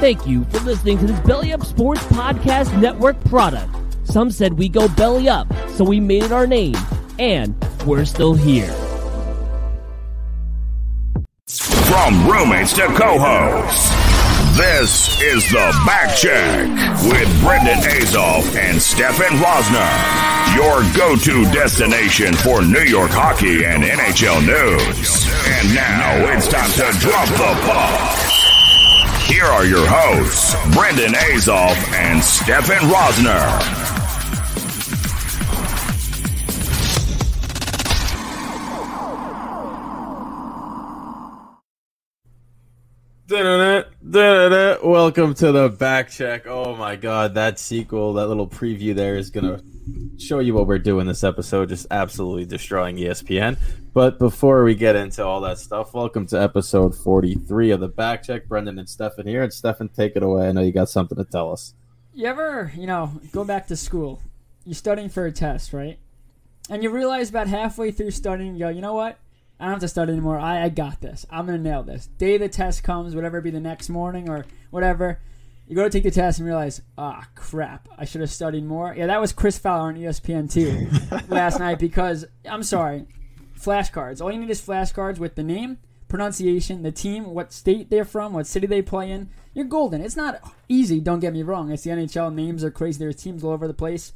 Thank you for listening to this Belly Up Sports Podcast Network product. Some said we go belly up, so we made it our name, and we're still here. From roommates to co-hosts, this is the Back Check with Brendan Azoff and Stefan Rosner, your go-to destination for New York hockey and NHL news. And now it's time to drop the puck. Here are your hosts, Brendan Azoff and Stefan Rosner. Da-da-da, da-da-da. Welcome to the back check. Oh my god, that sequel, that little preview there is gonna show you what we're doing this episode, just absolutely destroying ESPN. But before we get into all that stuff, welcome to episode 43 of the back check. Brendan and Stefan here. And Stefan, take it away. I know you got something to tell us. You ever, you know, go back to school, you're studying for a test, right? And you realize about halfway through studying, you go, you know what? I don't have to study anymore. I, I got this. I'm gonna nail this. Day the test comes, whatever it be the next morning or whatever. You go to take the test and realize, ah, crap, I should have studied more. Yeah, that was Chris Fowler on ESPN two last night because I'm sorry, flashcards. All you need is flashcards with the name, pronunciation, the team, what state they're from, what city they play in. You're golden. It's not easy. Don't get me wrong. It's the NHL. Names are crazy. There's teams all over the place.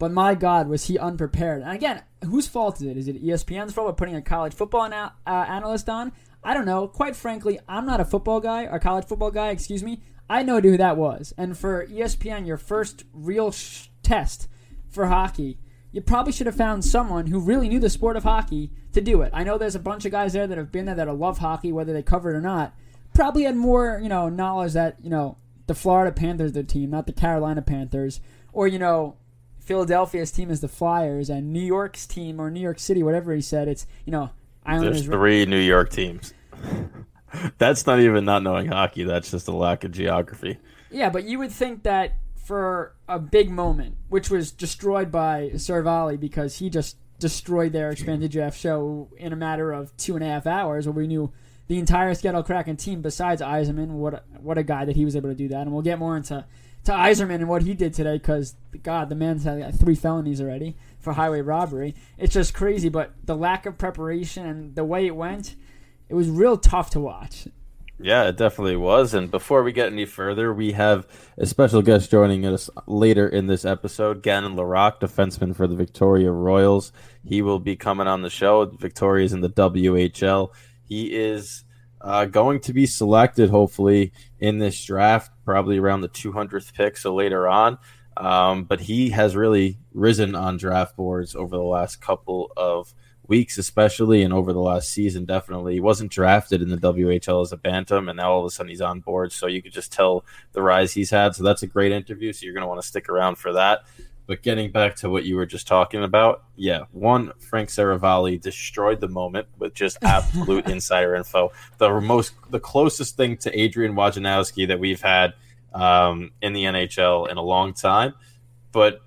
But my God, was he unprepared? And again, whose fault is it? Is it ESPN's fault for putting a college football ana- uh, analyst on? I don't know. Quite frankly, I'm not a football guy or college football guy. Excuse me. I know who that was. And for ESPN, your first real sh- test for hockey, you probably should have found someone who really knew the sport of hockey to do it. I know there's a bunch of guys there that have been there that love hockey, whether they cover it or not. Probably had more, you know, knowledge that you know the Florida Panthers, their team, not the Carolina Panthers, or you know Philadelphia's team is the Flyers, and New York's team or New York City, whatever he said, it's you know Islanders. There's three New York teams. that's not even not knowing hockey. That's just a lack of geography. Yeah, but you would think that for a big moment, which was destroyed by Seravalli because he just destroyed their expanded draft show in a matter of two and a half hours, where we knew the entire Seattle Kraken team besides Eiserman. What a, what a guy that he was able to do that, and we'll get more into to Eiserman and what he did today because God, the man's had three felonies already for highway robbery. It's just crazy, but the lack of preparation and the way it went, it was real tough to watch. Yeah, it definitely was. And before we get any further, we have a special guest joining us later in this episode, Gannon Laroque, defenseman for the Victoria Royals. He will be coming on the show. Victoria's in the WHL. He is uh, going to be selected, hopefully, in this draft, probably around the 200th pick, so later on. Um, but he has really risen on draft boards over the last couple of weeks, especially, and over the last season, definitely. He wasn't drafted in the WHL as a Bantam, and now all of a sudden he's on board. So you could just tell the rise he's had. So that's a great interview. So you're going to want to stick around for that. But getting back to what you were just talking about, yeah, one, Frank Seravalli destroyed the moment with just absolute insider info. The most, the closest thing to Adrian Wojnarowski that we've had um, in the NHL in a long time. But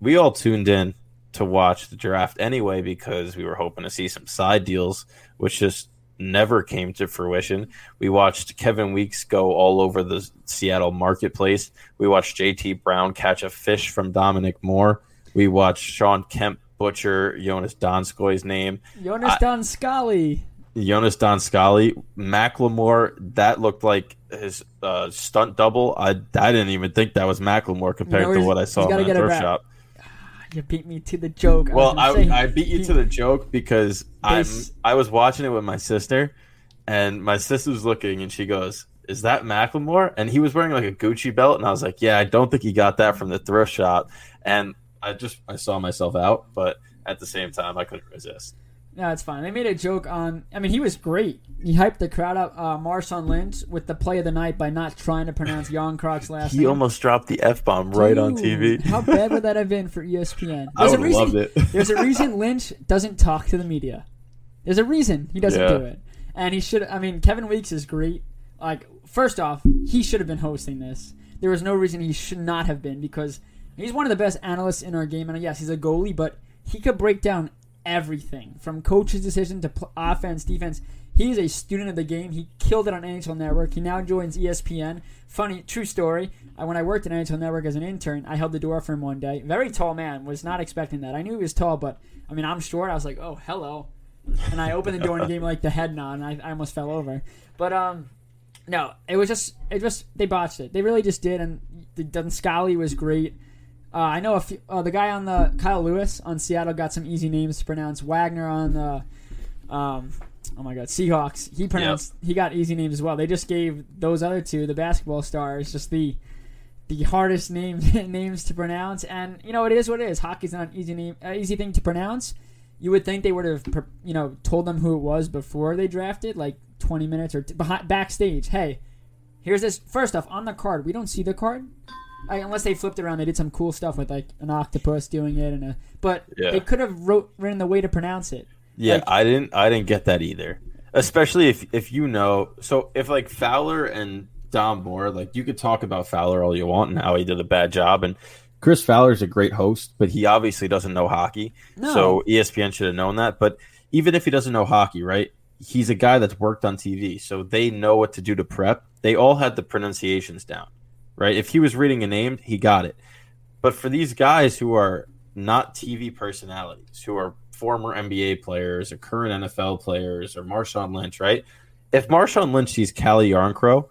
we all tuned in to watch the draft anyway because we were hoping to see some side deals, which just never came to fruition. We watched Kevin Weeks go all over the Seattle marketplace. We watched JT Brown catch a fish from Dominic Moore. We watched Shawn Kemp butcher Joonas Donskoi's name. Jonas Donskali. Jonas Donskali, Macklemore, that looked like his uh, stunt double. I, I didn't even think that was Macklemore compared know, to what I saw in the thrift shop. You beat me to the joke. Well, was I, I beat you to the joke because I I was watching it with my sister, and my sister was looking, and she goes, "Is that Macklemore?" And he was wearing like a Gucci belt, and I was like, "Yeah, I don't think he got that from the thrift shop." And I just I saw myself out, but at the same time, I couldn't resist. No, it's fine. They made a joke on. I mean, he was great. He hyped the crowd up. Uh, Marshawn Lynch with the play of the night by not trying to pronounce Järnkrok's last He name. He almost dropped the f bomb right on TV. How bad would that have been for ESPN? I There's a would've reason, loved it. There's a reason Lynch doesn't talk to the media. There's a reason he doesn't Yeah. do it, and he should. I mean, Kevin Weeks is great. Like, first off, he should have been hosting this. There was no reason he should not have been because he's one of the best analysts in our game. And yes, he's a goalie, but he could break down everything from coach's decision to pl- offense, defense. He is a student of the game. He killed it on NHL Network. He now joins ESPN. Funny, true story. I, when I worked at NHL Network as an intern, I held the door for him one day. Very tall man. Was not expecting that. I knew he was tall, but I mean, I'm short. I was like, oh, hello. And I opened the door and gave him like the head nod, and I, I almost fell over. But um, no, it was just it just they botched it. They really just did, and the Dunscali was great. Uh, I know a few, uh, the guy on the Kyle Lewis on Seattle got some easy names to pronounce. Wagner on the um, oh my god Seahawks. He pronounced he got easy names as well. They just gave those other two, the basketball stars, just the the hardest names names to pronounce. And you know it is what it is. Hockey's not an easy name, uh, easy thing to pronounce. You would think they would have you know told them who it was before they drafted, like 20 minutes or t- behind, backstage. Hey, here's this. First off, on the card, we don't see the card. I, unless they flipped around, they did some cool stuff with like an octopus doing it, and a. But Yeah. they could have wrote written the way to pronounce it. Yeah, Like- I didn't I didn't get that either. Especially if if you know so if like Fowler and Dom Moore, like you could talk about Fowler all you want and how he did a bad job and Chris Fowler's a great host, but he obviously doesn't know hockey. No. So ESPN should have known that. But even if he doesn't know hockey, right? He's a guy that's worked on TV, so they know what to do to prep. They all had the pronunciations down, right? If he was reading a name, he got it. But for these guys who are not TV personalities, who are former NBA players or current NFL players or Marshawn Lynch, right? If Marshawn Lynch sees Calle Järnkrok,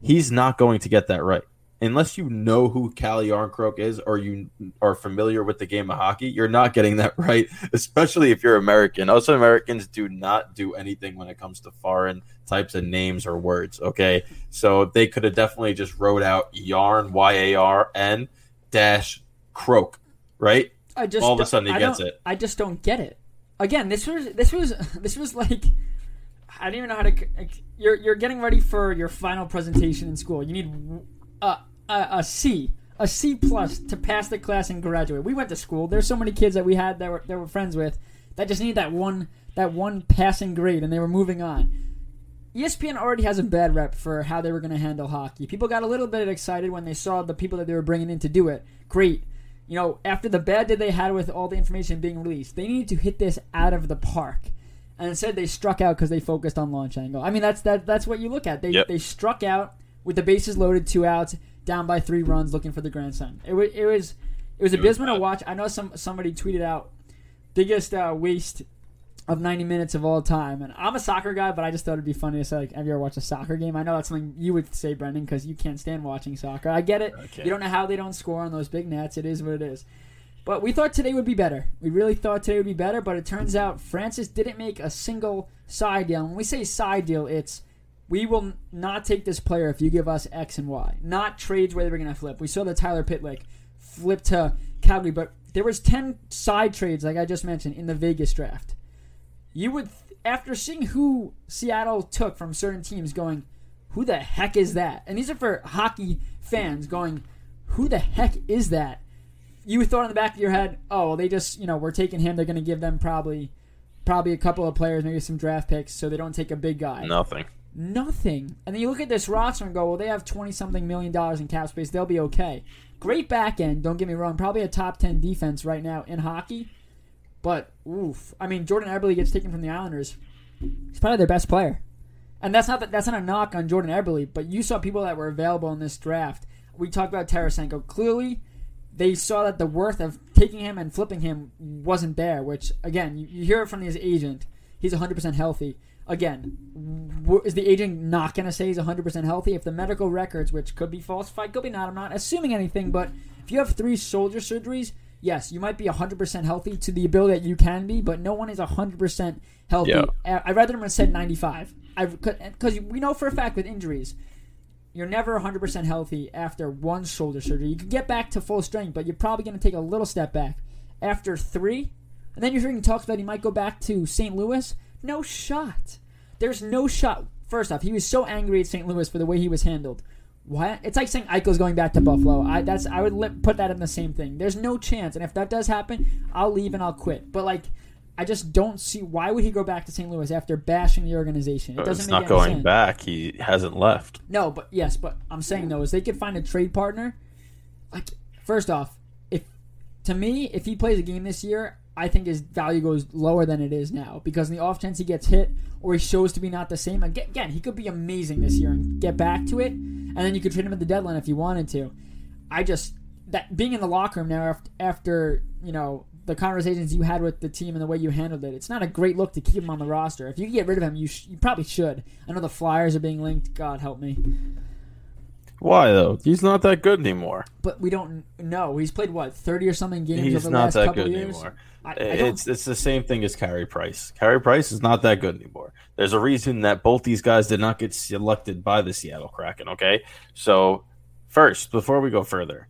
he's not going to get that right. Unless you know who Calle Järnkrok is or you are familiar with the game of hockey, you're not getting that right, especially if you're American. Us Americans do not do anything when it comes to foreign types of names or words, okay? So they could have definitely just wrote out yarn, Y A R N dash croak, right? I just all of a sudden he I gets it. I just don't get it. Again, this was this was this was like I don't even know how to. You're you're getting ready for your final presentation in school. You need a a, a C, a C plus to pass the class and graduate. We went to school. There's so many kids that we had that were that were friends with that just need that one that one passing grade, and they were moving on. ESPN already has a bad rep for how they were going to handle hockey. People got a little bit excited when they saw the people that they were bringing in to do it. Great. You know, after the bad day they had with all the information being released, they needed to hit this out of the park. And instead, they struck out because they focused on launch angle. I mean, that's that. That's what you look at. They Yep. they struck out with the bases loaded, two outs, down by three runs, looking for the grandson. It was it was it was abysmal to watch. I know some somebody tweeted out biggest uh, waste of 90 minutes of all time. And I'm a soccer guy, but I just thought it'd be funny to say, like, have you ever watched a soccer game? I know that's something you would say, Brendan, because you can't stand watching soccer. I get it. Okay. You don't know how they don't score on those big nets. It is what it is. But we thought today would be better. We really thought today would be better, but it turns out Francis didn't make a single side deal. When we say side deal, it's we will not take this player if you give us X and Y. Not trades where they were going to flip. We saw the Tyler Pitlick flip to Calgary, but there was 10 side trades, like I just mentioned, in the Vegas draft. You would, after seeing who Seattle took from certain teams, going, who the heck is that? And these are for hockey fans going, who the heck is that? You thought in the back of your head, oh, well, they just, you know, we're taking him. They're going to give them probably, probably a couple of players, maybe some draft picks, so they don't take a big guy. Nothing. Nothing. And then you look at this roster and go, well, they have 20 something million dollars in cap space. They'll be okay. Great back end, don't get me wrong. Probably a top 10 defense right now in hockey. But, oof. I mean, Jordan Eberle gets taken from the Islanders. He's probably their best player. And that's not that, that's not a knock on Jordan Eberle, but you saw people that were available in this draft. We talked about Tarasenko. Clearly, they saw that the worth of taking him and flipping him wasn't there, which, again, you, you hear it from his agent. He's 100% healthy. Again, is the agent not going to say he's 100% healthy? If the medical records, which could be falsified, could be not, I'm not assuming anything, but if you have three shoulder surgeries, yes, you might be 100% healthy to the ability that you can be, but no one is 100% healthy. Yeah. I- I'd rather them have said 95. Because uh, we know for a fact with injuries, you're never 100% healthy after one shoulder surgery. You can get back to full strength, but you're probably going to take a little step back. After three, and then you're hearing talks about he might go back to St. Louis. No shot. There's no shot. First off, he was so angry at St. Louis for the way he was handled. What? It's like saying Eichel's going back to Buffalo. I that's I would li- put that in the same thing. There's no chance, and if that does happen, I'll leave and I'll quit. But like, I just don't see why would he go back to St. Louis after bashing the organization. It oh, doesn't It's not going sense. back. He hasn't left. No, but yes, but I'm saying though is they could find a trade partner. Like first off, if to me, if he plays a game this year, I think his value goes lower than it is now because in the off chance he gets hit or he shows to be not the same. Again, he could be amazing this year and get back to it, and then you could trade him at the deadline if you wanted to. I just that being in the locker room now after, after you know the conversations you had with the team and the way you handled it, it's not a great look to keep him on the roster. If you get rid of him, you sh- you probably should. I know the Flyers are being linked. God help me. Why though? He's not that good anymore. But we don't know. He's played what thirty or something games He's over the not last that good years. anymore. I, I It's it's the same thing as Carey Price. Carey Price is not that good anymore. There's a reason that both these guys did not get selected by the Seattle Kraken. Okay, so first, before we go further,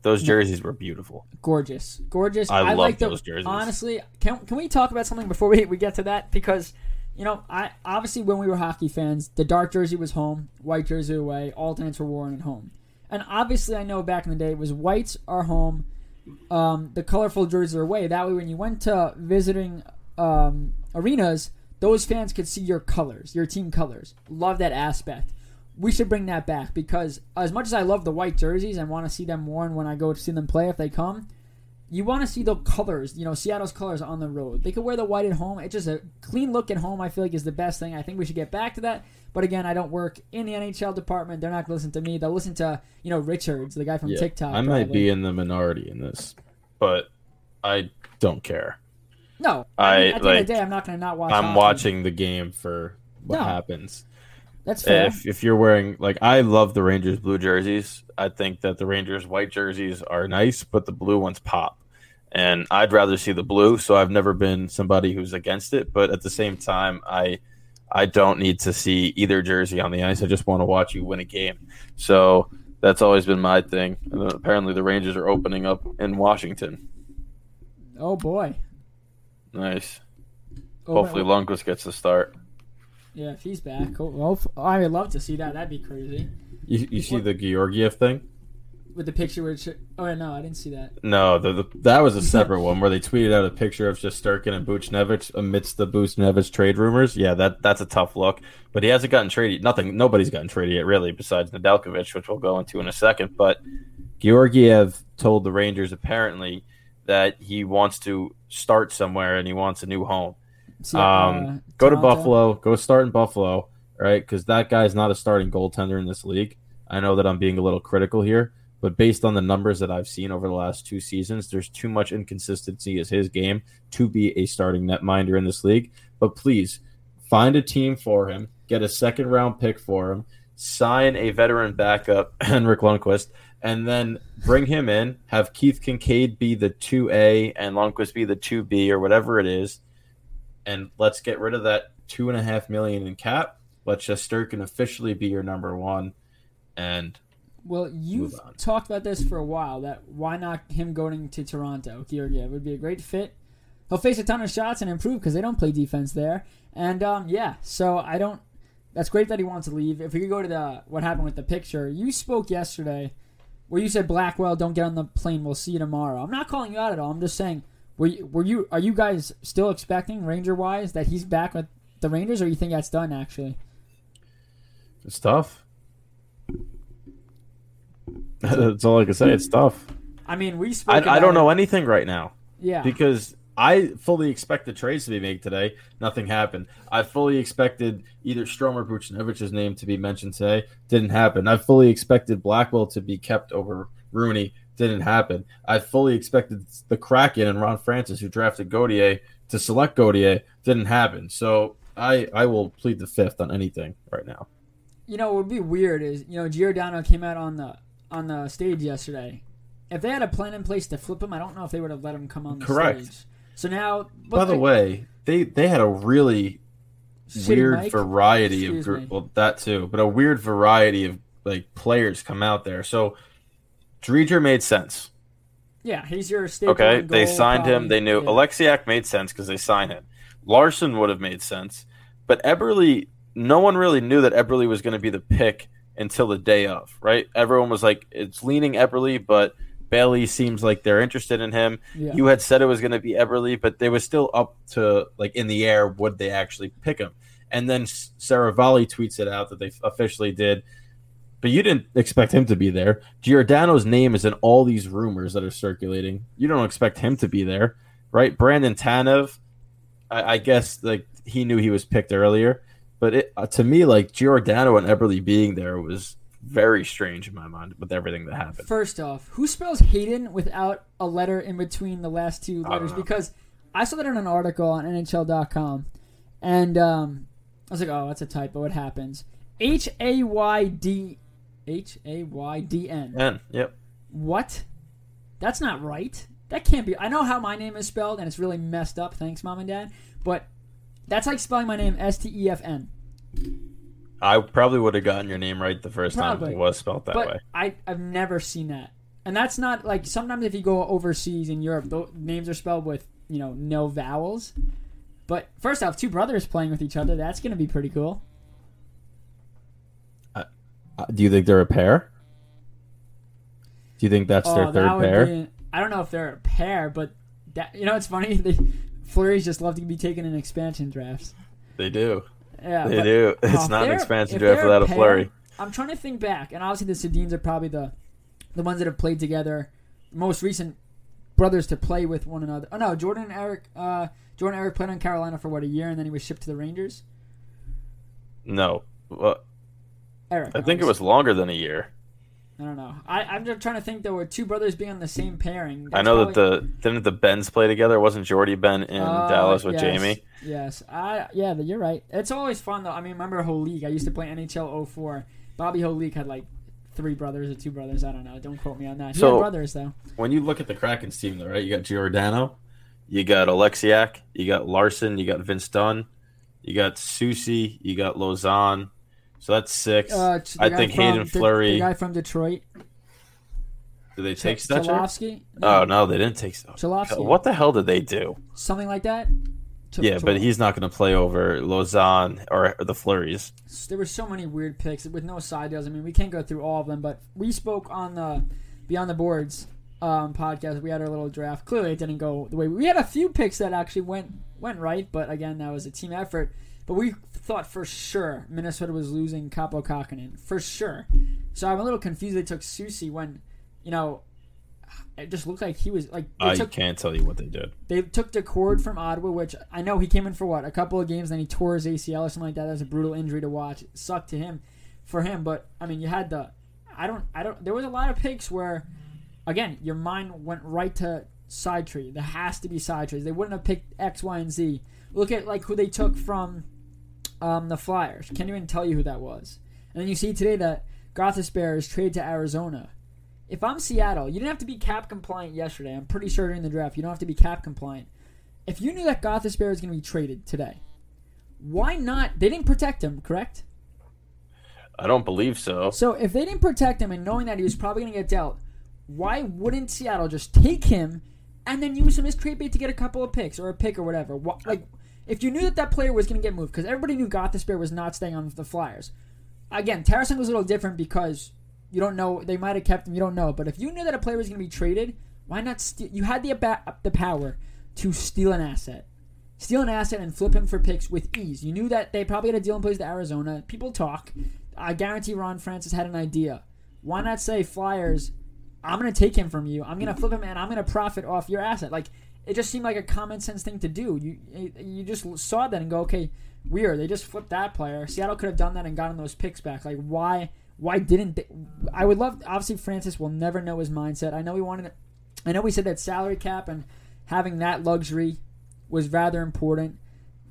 those jerseys were beautiful. gorgeous, gorgeous. I love like those jerseys. Honestly, can can we talk about something before we we get to that? Because you know, I obviously when we were hockey fans, the dark jersey was home, white jersey away, alternates were worn at home, and obviously I know back in the day it was whites are home, um, the colorful jerseys are away. That way, when you went to visiting um, arenas, those fans could see your colors, your team colors. Love that aspect. We should bring that back because as much as I love the white jerseys and want to see them worn when I go to see them play if they come, you want to see the colors, you know, Seattle's colors on the road. They could wear the white at home. It's just a clean look at home. I feel like is the best thing. I think we should get back to that. But again, I don't work in the NHL department. They're not going to listen to me. They'll listen to you know Richards, the guy from Yeah, TikTok. I might probably. be in the minority in this, but I don't care. No, I, I, mean, at the end of the day, I'm not going to not watch. I'm hockey. watching the game for what No. happens. That's fair. If if you're wearing like I love the Rangers blue jerseys. I think that the Rangers white jerseys are nice, but the blue ones pop. And I'd rather see the blue, so I've never been somebody who's against it, but at the same time I I don't need to see either jersey on the ice. I just want to watch you win a game. So that's always been my thing. And uh, apparently the Rangers are opening up in Washington. oh boy. Nice. Oh, Hopefully well, Lundqvist gets the start. Yeah, if he's back, oh, well, f- I would love to see that. That'd be crazy. You, you see the Georgiev thing? With the picture where it should, oh no, I didn't see that. No, the, the, that was a separate one where they tweeted out a picture of Shesterkin and Buchnevich amidst the Buchnevich trade rumors. Yeah, that that's a tough look. But he hasn't gotten traded. Nothing. Nobody's gotten traded yet, really, besides Nedeljkovic, which we'll go into in a second. But Georgiev told the Rangers apparently that he wants to start somewhere and he wants a new home. See, Um, uh, go to Buffalo. Go start in Buffalo, right? Because that guy's not a starting goaltender in this league. I know that I'm being a little critical here, but based on the numbers that I've seen over the last two seasons, there's too much inconsistency as his game to be a starting netminder in this league. But please find a team for him, get a second round pick for him, sign a veteran backup, Henrik Lundqvist, and then bring him in. Have Keith Kinkaid be the two A and Lundqvist be the two B or whatever it is and let's get rid of that two and a half million in cap. Let Shesterkin officially be your number one, and Well, you've talked about this for a while. That why not him going to Toronto? Georgiev would be a great fit. He'll face a ton of shots and improve because they don't play defense there. And um, yeah, so I don't. That's great that he wants to leave. If we could go to the what happened with the picture, you spoke yesterday where you said Blackwell, don't get on the plane. We'll see you tomorrow. I'm not calling you out at all. I'm just saying, were you, were you are you guys still expecting Ranger wise that he's back with the Rangers, or you think that's done actually? it's tough. That's all I can say. It's tough. I mean, we spoke. I, I don't it- know anything right now Yeah, because I fully expected trades to be made today. Nothing happened. I fully expected either Strome or Buchnevich's name to be mentioned today. Didn't happen. I fully expected Blackwell to be kept over Rooney. Didn't happen. I fully expected the Kraken and Ron Francis, who drafted Gauthier, to select Gauthier. Didn't happen. So I I will plead the fifth on anything right now. You know, what would be weird is you know Giordano came out on the on the stage yesterday. If they had a plan in place to flip him, I don't know if they would have let him come on the Correct. stage. So now, By the way, they they had a really weird mic? variety of Excuse gr- me. well that too, but a weird variety of like players come out there. So Driedger made sense. yeah, he's your staple Okay, they signed him. They knew Yeah. Oleksiak made sense because they signed him. Larsson would have made sense, but Eberle, no one really knew that Eberle was going to be the pick until the day of. Right? Everyone was like, it's leaning Eberle, but Bailey seems like they're interested in him. Yeah. You had said it was going to be Eberle, but they was still up to like in the air. Would they actually pick him? And then Seravalli tweets it out that they officially did. But you didn't expect him to be there. Giordano's name is in all these rumors that are circulating. You don't expect him to be there, right? Brandon Tanev, I, I guess like he knew he was picked earlier, but it, uh, to me, like Giordano and Eberle being there was very strange in my mind with everything that happened. First off, who spells Hayden without a letter in between the last two letters? know. Because I saw that in an article on NHL.com, and um, I was like, "Oh, that's a typo. It happens." H A Y D H A Y D N. And yep, What? That's not right. That can't be. I know how my name is spelled, and it's really messed up. Thanks, mom and dad. But that's like spelling my name S T E F N. I probably would have gotten your name right the first time Probably. if it was spelled that but way. I, I've never seen that. And that's not like sometimes if you go overseas in Europe, the names are spelled with, you know, no vowels. But first off, two brothers playing with each other, that's going to be pretty cool. Uh, do you think they're a pair? Do you think that's their Oh, third that would pair? be- I don't know if they're a pair, but that you know, it's funny. They, Fleurys just love to be taken in expansion drafts. They do. Yeah, They do. oh, It's not an expansion draft without a pair- Fleury. I'm trying to think back, and obviously the Sedins are probably the the ones that have played together, most recent brothers to play with one another. Oh no, Jordan and Eric. Uh, Jordan and Eric played on Carolina for what a year, and then he was shipped to the Rangers. No. Well, Eric, I think it was longer than a year. I don't know. I, I'm just trying to think. There were two brothers being on the same pairing. I know probably- that the didn't the Benns play together? Wasn't Jordie Benn in Oh, Dallas with yes, Jamie? Yes, I yeah, you're right. It's always fun though. I mean, remember Holik? I used to play NHL 04. Bobby Holik had like three brothers or two brothers. I don't know. Don't quote me on that. He So- had brothers though. When you look at the Kraken's team, though, right? You got Giordano, you got Oleksiak, you got Larsson, you got Vince Dunn, you got Soucy, you got Lauzon. So that's six. Uh, the I think from Hayden De- Fleury. the guy from Detroit, did they take Stecher? Cholowski. Oh no, they didn't take Stecher. What the hell did they do? something like that. Ch- yeah, Ch- but he's not going to play over Lauzon or, or the Fleurys. there were so many weird picks with no side deals. I mean, we can't go through all of them, but we spoke on the Beyond the Boards um, podcast. We had our little draft. Clearly, it didn't go the way we had a few picks that actually went went right, but again, that was a team effort. But we thought for sure Minnesota was losing Kaapo Kähkönen for sure. So I'm a little confused. They took Soucy when, you know, it just looked like he was like I took can't tell you what they did. they took Daccord from Ottawa, which I know he came in for what a couple of games, then he tore his ACL or something like that. That was a brutal injury to watch. It sucked to him, for him. But I mean, you had the, I don't, I don't. There was a lot of picks where, again, your mind went right to side tree. There has to be side trees. They wouldn't have picked X, Y, and Z. Look at like who they took from, um, the Flyers. Can't even tell you who that was. And then you see today that Gostisbehere is traded to Arizona. If I'm Seattle, you didn't have to be cap compliant yesterday. I'm pretty sure during the draft you don't have to be cap compliant. If you knew that Gostisbehere is going to be traded today, why not? They didn't protect him, correct? I don't believe so. So if they didn't protect him and knowing that he was probably going to get dealt, why wouldn't Seattle just take him and then use him as trade bait to get a couple of picks or a pick or whatever? Wha- Like, if you knew that that player was going to get moved, because everybody knew Gostisbehere was not staying on the Flyers. Again, Tarasen was a little different because you don't know they might have kept him. You don't know, but if you knew that a player was going to be traded, why not? You had the the power to steal an asset, steal an asset and flip him for picks with ease. You knew that they probably had a deal in place to Arizona. People talk. I guarantee Ron Francis had an idea. Why not say Flyers? I'm going to take him from you. I'm going to flip him, and I'm going to profit off your asset. Like it just seemed like a common sense thing to do. You you just saw that and go, okay, weird. They just flipped that player. Seattle could have done that and gotten those picks back. Like why? Why didn't they? I would love. Obviously, Francis will never know his mindset. I know he wanted. I know we said that salary cap and having that luxury was rather important.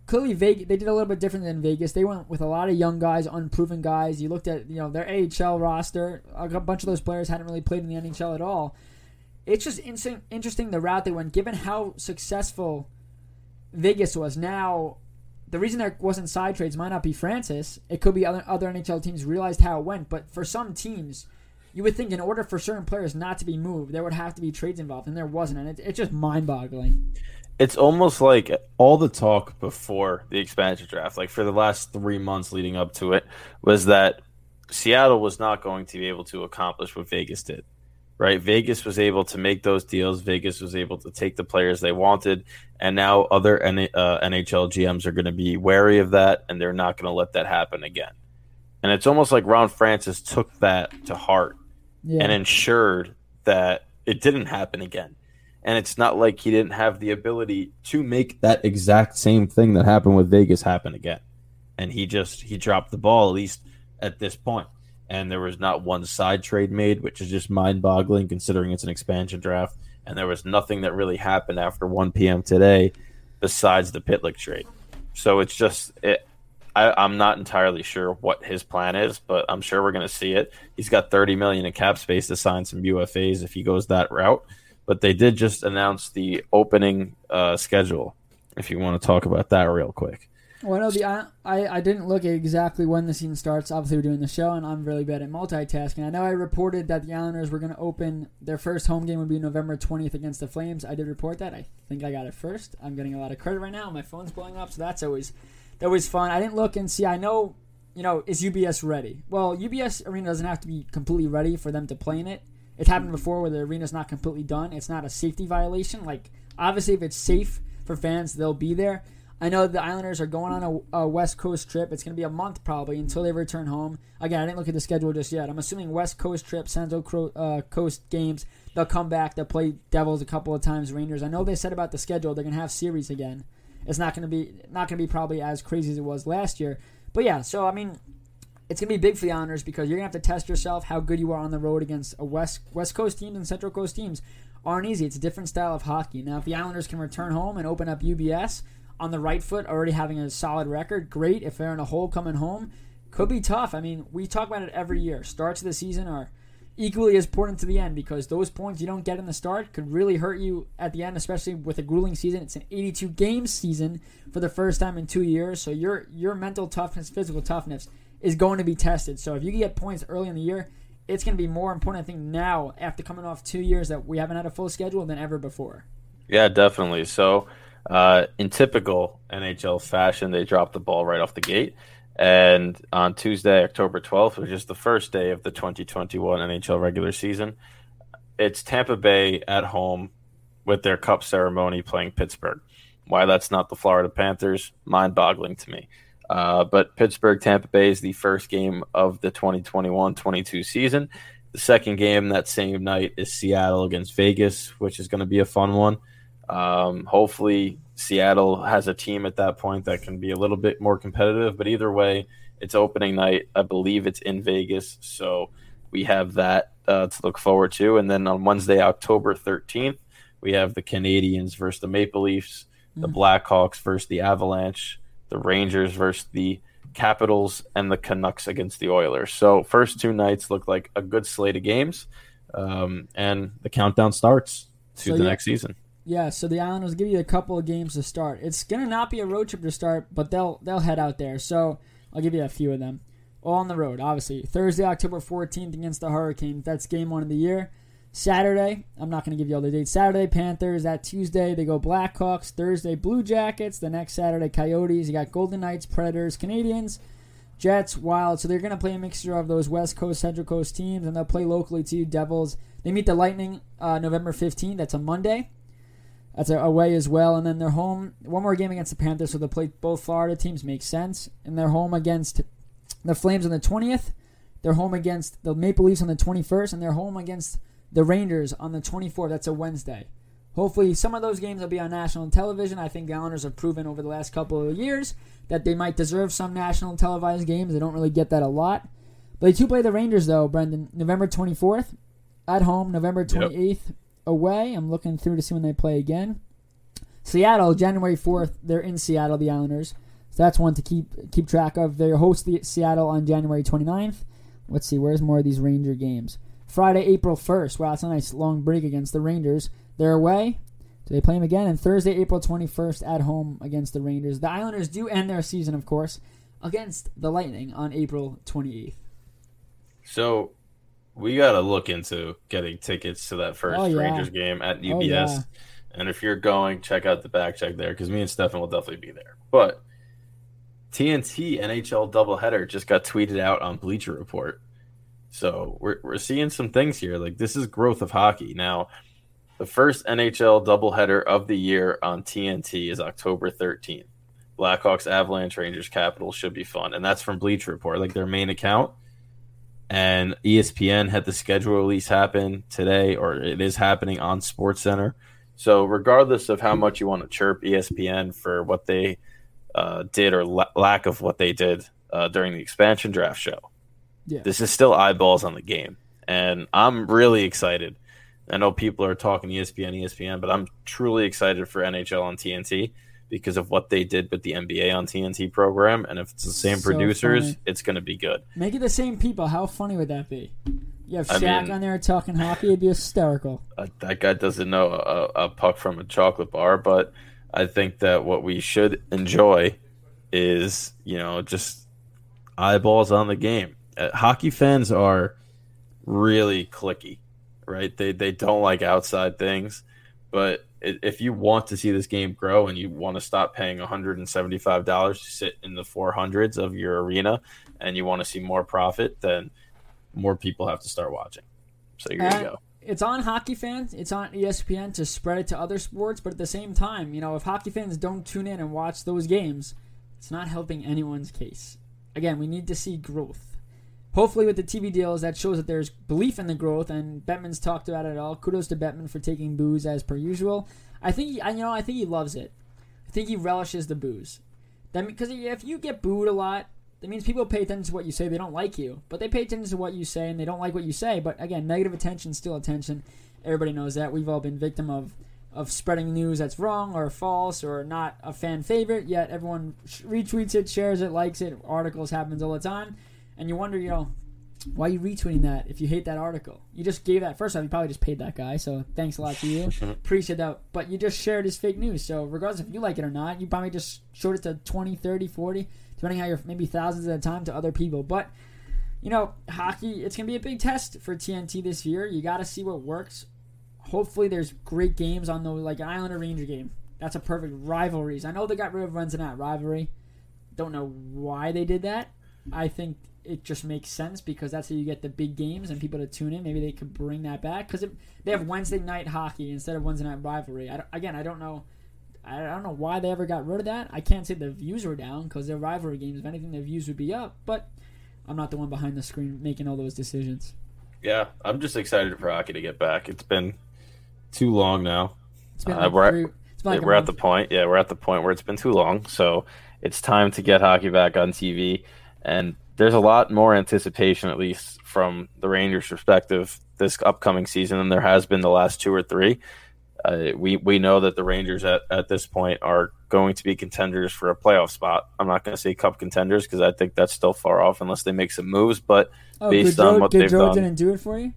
clearly Vegas they did a little bit different than Vegas. They went with a lot of young guys, unproven guys. You looked at you know their AHL roster. A bunch of those players hadn't really played in the NHL at all. It's just interesting, interesting the route they went, given how successful Vegas was. Now, the reason there wasn't side trades might not be Francis. It could be other other NHL teams realized how it went. But for some teams, you would think in order for certain players not to be moved, there would have to be trades involved, and there wasn't. And it, it's just mind boggling it's almost like all the talk before the expansion draft, like for the last three months leading up to it, was that Seattle was not going to be able to accomplish what Vegas did. Right? Vegas was able to make those deals. Vegas was able to take the players they wanted. And now other N- uh, NHL GMs are going to be wary of that and they're not going to let that happen again. And it's almost like Ron Francis took that to heart yeah. and ensured that it didn't happen again and it's not like he didn't have the ability to make that exact same thing that happened with Vegas happen again. And he just he dropped the ball at least at this point. And there was not one side trade made, which is just mind-boggling considering it's an expansion draft. And there was nothing that really happened after 1 p.m. today besides the Pitlick trade. So it's just it, I, am not entirely sure what his plan is, but I'm sure we're going to see it. He's got 30 million in cap space to sign some UFAs if he goes that route but they did just announce the opening uh, schedule. If you want to talk about that real quick. Well, no, the, I, I didn't look at exactly when the season starts. Obviously, we're doing the show, and I'm really bad at multitasking. I know I reported that the Islanders were going to open their first home game would be November 20th against the Flames. I did report that. I think I got it first. I'm getting a lot of credit right now. My phone's blowing up, so that's always that was fun. I didn't look and see. I know, you know, is UBS ready? Well, UBS Arena doesn't have to be completely ready for them to play in it. It's happened before where the arena's not completely done. It's not a safety violation. Like obviously, if it's safe for fans, they'll be there. I know the Islanders are going on a, a West Coast trip. It's going to be a month probably until they return home. Again, I didn't look at the schedule just yet. I'm assuming West Coast trip, Central uh, Coast games. They'll come back. They'll play Devils a couple of times. Rangers. I know they said about the schedule they're going to have series again. It's not going to be not going to be probably as crazy as it was last year. But yeah, so I mean, it's gonna be big for the Islanders because you're gonna have to test yourself how good you are on the road against a West West Coast teams and Central Coast teams aren't easy. It's a different style of hockey. Now, if the Islanders can return home and open up UBS on the right foot, already having a solid record, great. If they're in a hole coming home, could be tough. I mean, we talk about it every year. Starts of the season are equally as important to the end because those points you don't get in the start could really hurt you at the end, especially with a grueling season. It's an 82 game season for the first time in two years, so your your mental toughness, physical toughness is going to be tested. So if you get points early in the year, it's going to be more important, I think, now after coming off two years that we haven't had a full schedule than ever before. Yeah, definitely. So, uh, in typical NHL fashion, they dropped the ball right off the gate. And on Tuesday, October 12th, which is the first day of the 2021 NHL regular season, it's Tampa Bay at home with their cup ceremony playing Pittsburgh. Why that's not the Florida Panthers, mind boggling to me. Uh, but Pittsburgh Tampa Bay is the first game of the 2021 22 season. The second game that same night is Seattle against Vegas, which is going to be a fun one. Um, hopefully, Seattle has a team at that point that can be a little bit more competitive. But either way, it's opening night. I believe it's in Vegas. So we have that uh, to look forward to. And then on Wednesday, October 13th, we have the Canadiens versus the Maple Leafs, the mm. Blackhawks versus the Avalanche the Rangers versus the Capitals, and the Canucks against the Oilers. So first two nights look like a good slate of games, um, and the countdown starts to so the yeah, next season. Yeah, so the Islanders give you a couple of games to start. It's gonna not be a road trip to start, but they'll they'll head out there. So I'll give you a few of them. All on the road, obviously. Thursday, October 14th against the Hurricanes. That's game one of the year. Saturday, I'm not going to give you all the dates. Saturday, Panthers. That Tuesday, they go Blackhawks. Thursday, Blue Jackets. The next Saturday, Coyotes. You got Golden Knights, Predators, Canadiens, Jets, Wild. So they're going to play a mixture of those West Coast, Central Coast teams, and they'll play locally too. Devils. They meet the Lightning uh, November 15th. That's a Monday. That's away as well. And then they're home. One more game against the Panthers, so they'll play both Florida teams. Makes sense. And they're home against the Flames on the 20th. They're home against the Maple Leafs on the 21st, and they're home against the Rangers on the 24th. That's a Wednesday. Hopefully, some of those games will be on national television. I think the Islanders have proven over the last couple of years that they might deserve some national televised games. They don't really get that a lot. But they do play the Rangers, though, Brendan. November 24th at home, November 28th yep. Away. I'm looking through to see when they play again. Seattle, January 4th, they're in Seattle, the Islanders. So that's one to keep keep track of. They host the Seattle on January 29th. Let's see, where's more of these Ranger games? Friday, April 1st. Wow, it's a nice long break against the Rangers. They're away. Do they play them again? And Thursday, April 21st, at home against the Rangers. The Islanders do end their season, of course, against the Lightning on April 28th. So we got to look into getting tickets to that first Oh, yeah. Rangers game at Oh, UBS. yeah. And if you're going, check out the back check there because me and Stefan will definitely be there. But TNT NHL doubleheader just got tweeted out on Bleacher Report. So we're, we're seeing some things here. Like this is growth of hockey. Now, the first NHL doubleheader of the year on TNT is October 13th. Blackhawks, Avalanche, Rangers, Capitals should be fun. And that's from Bleacher Report, like their main account and ESPN had the schedule release happen today, or it is happening on Sports Center. So, regardless of how much you want to chirp ESPN for what they uh, did or la- lack of what they did uh, during the expansion draft show, Yeah. this is still eyeballs on the game, and I'm really excited. I know people are talking ESPN, ESPN, but I'm truly excited for NHL on TNT because of what they did with the NBA on TNT program, and if it's the same So producers, funny. it's going to be good. Make it the same people. How funny would that be? You have I Shaq mean- on there talking hockey. It'd be hysterical. uh, that guy doesn't know a, a puck from a chocolate bar, but I think that what we should enjoy is, you know, just eyeballs on the game. Uh, hockey fans are really clicky, right? They they don't like outside things, but i- if you want to see this game grow and you want to stop paying $175 to sit in the 400s of your arena and you want to see more profit, then more people have to start watching. So here you uh, go. It's on hockey fans. It's on ESPN to spread it to other sports. But at the same time, you know, if hockey fans don't tune in and watch those games, it's not helping anyone's case. Again, we need to see growth. Hopefully, with the TV deals, that shows that there's belief in the growth. And Bettman's talked about it all. Kudos to Bettman for taking booze as per usual. I think, he, you know, I think he loves it. I think he relishes the booze. That because if you get booed a lot, that means people pay attention to what you say. They don't like you, but they pay attention to what you say, and they don't like what you say. But again, negative attention is still attention. Everybody knows that. We've all been victim of of spreading news that's wrong or false or not a fan favorite. Yet everyone retweets it, shares it, likes it. Articles happens all the time, and you wonder, you know, why are you retweeting that if you hate that article? You just gave that first off. You probably just paid that guy, so thanks a lot to you. Appreciate that. But you just shared his fake news. So regardless if you like it or not, you probably just showed it to 20, 30, 40, depending how you're maybe thousands at a time to other people. But you know, hockey, it's going to be a big test for TNT this year. You got to see what works. Hopefully, there's great games on the like an Islander Ranger game. That's a perfect rivalries. I know they got rid of Wednesday night rivalry. Don't know why they did that. I think it just makes sense because that's how you get the big games and people to tune in. Maybe they could bring that back because they have Wednesday night hockey instead of Wednesday night rivalry. I again, I don't know. I don't know why they ever got rid of that. I can't say the views were down because they're rivalry games. If anything, the views would be up. But I'm not the one behind the screen making all those decisions. Yeah, I'm just excited for hockey to get back. It's been too long now. It's been Uh, we're three- like we're at the point. Yeah, we're at the point where it's been too long. So it's time to get hockey back on TV. And there's a lot more anticipation, at least from the Rangers' perspective, this upcoming season than there has been the last two or three. Uh, we we know that the Rangers at, at this point are going to be contenders for a playoff spot. I'm not going to say cup contenders because I think that's still far off unless they make some moves. But Oh, based Goodrow, on what they've Goodrow done, didn't do it for you.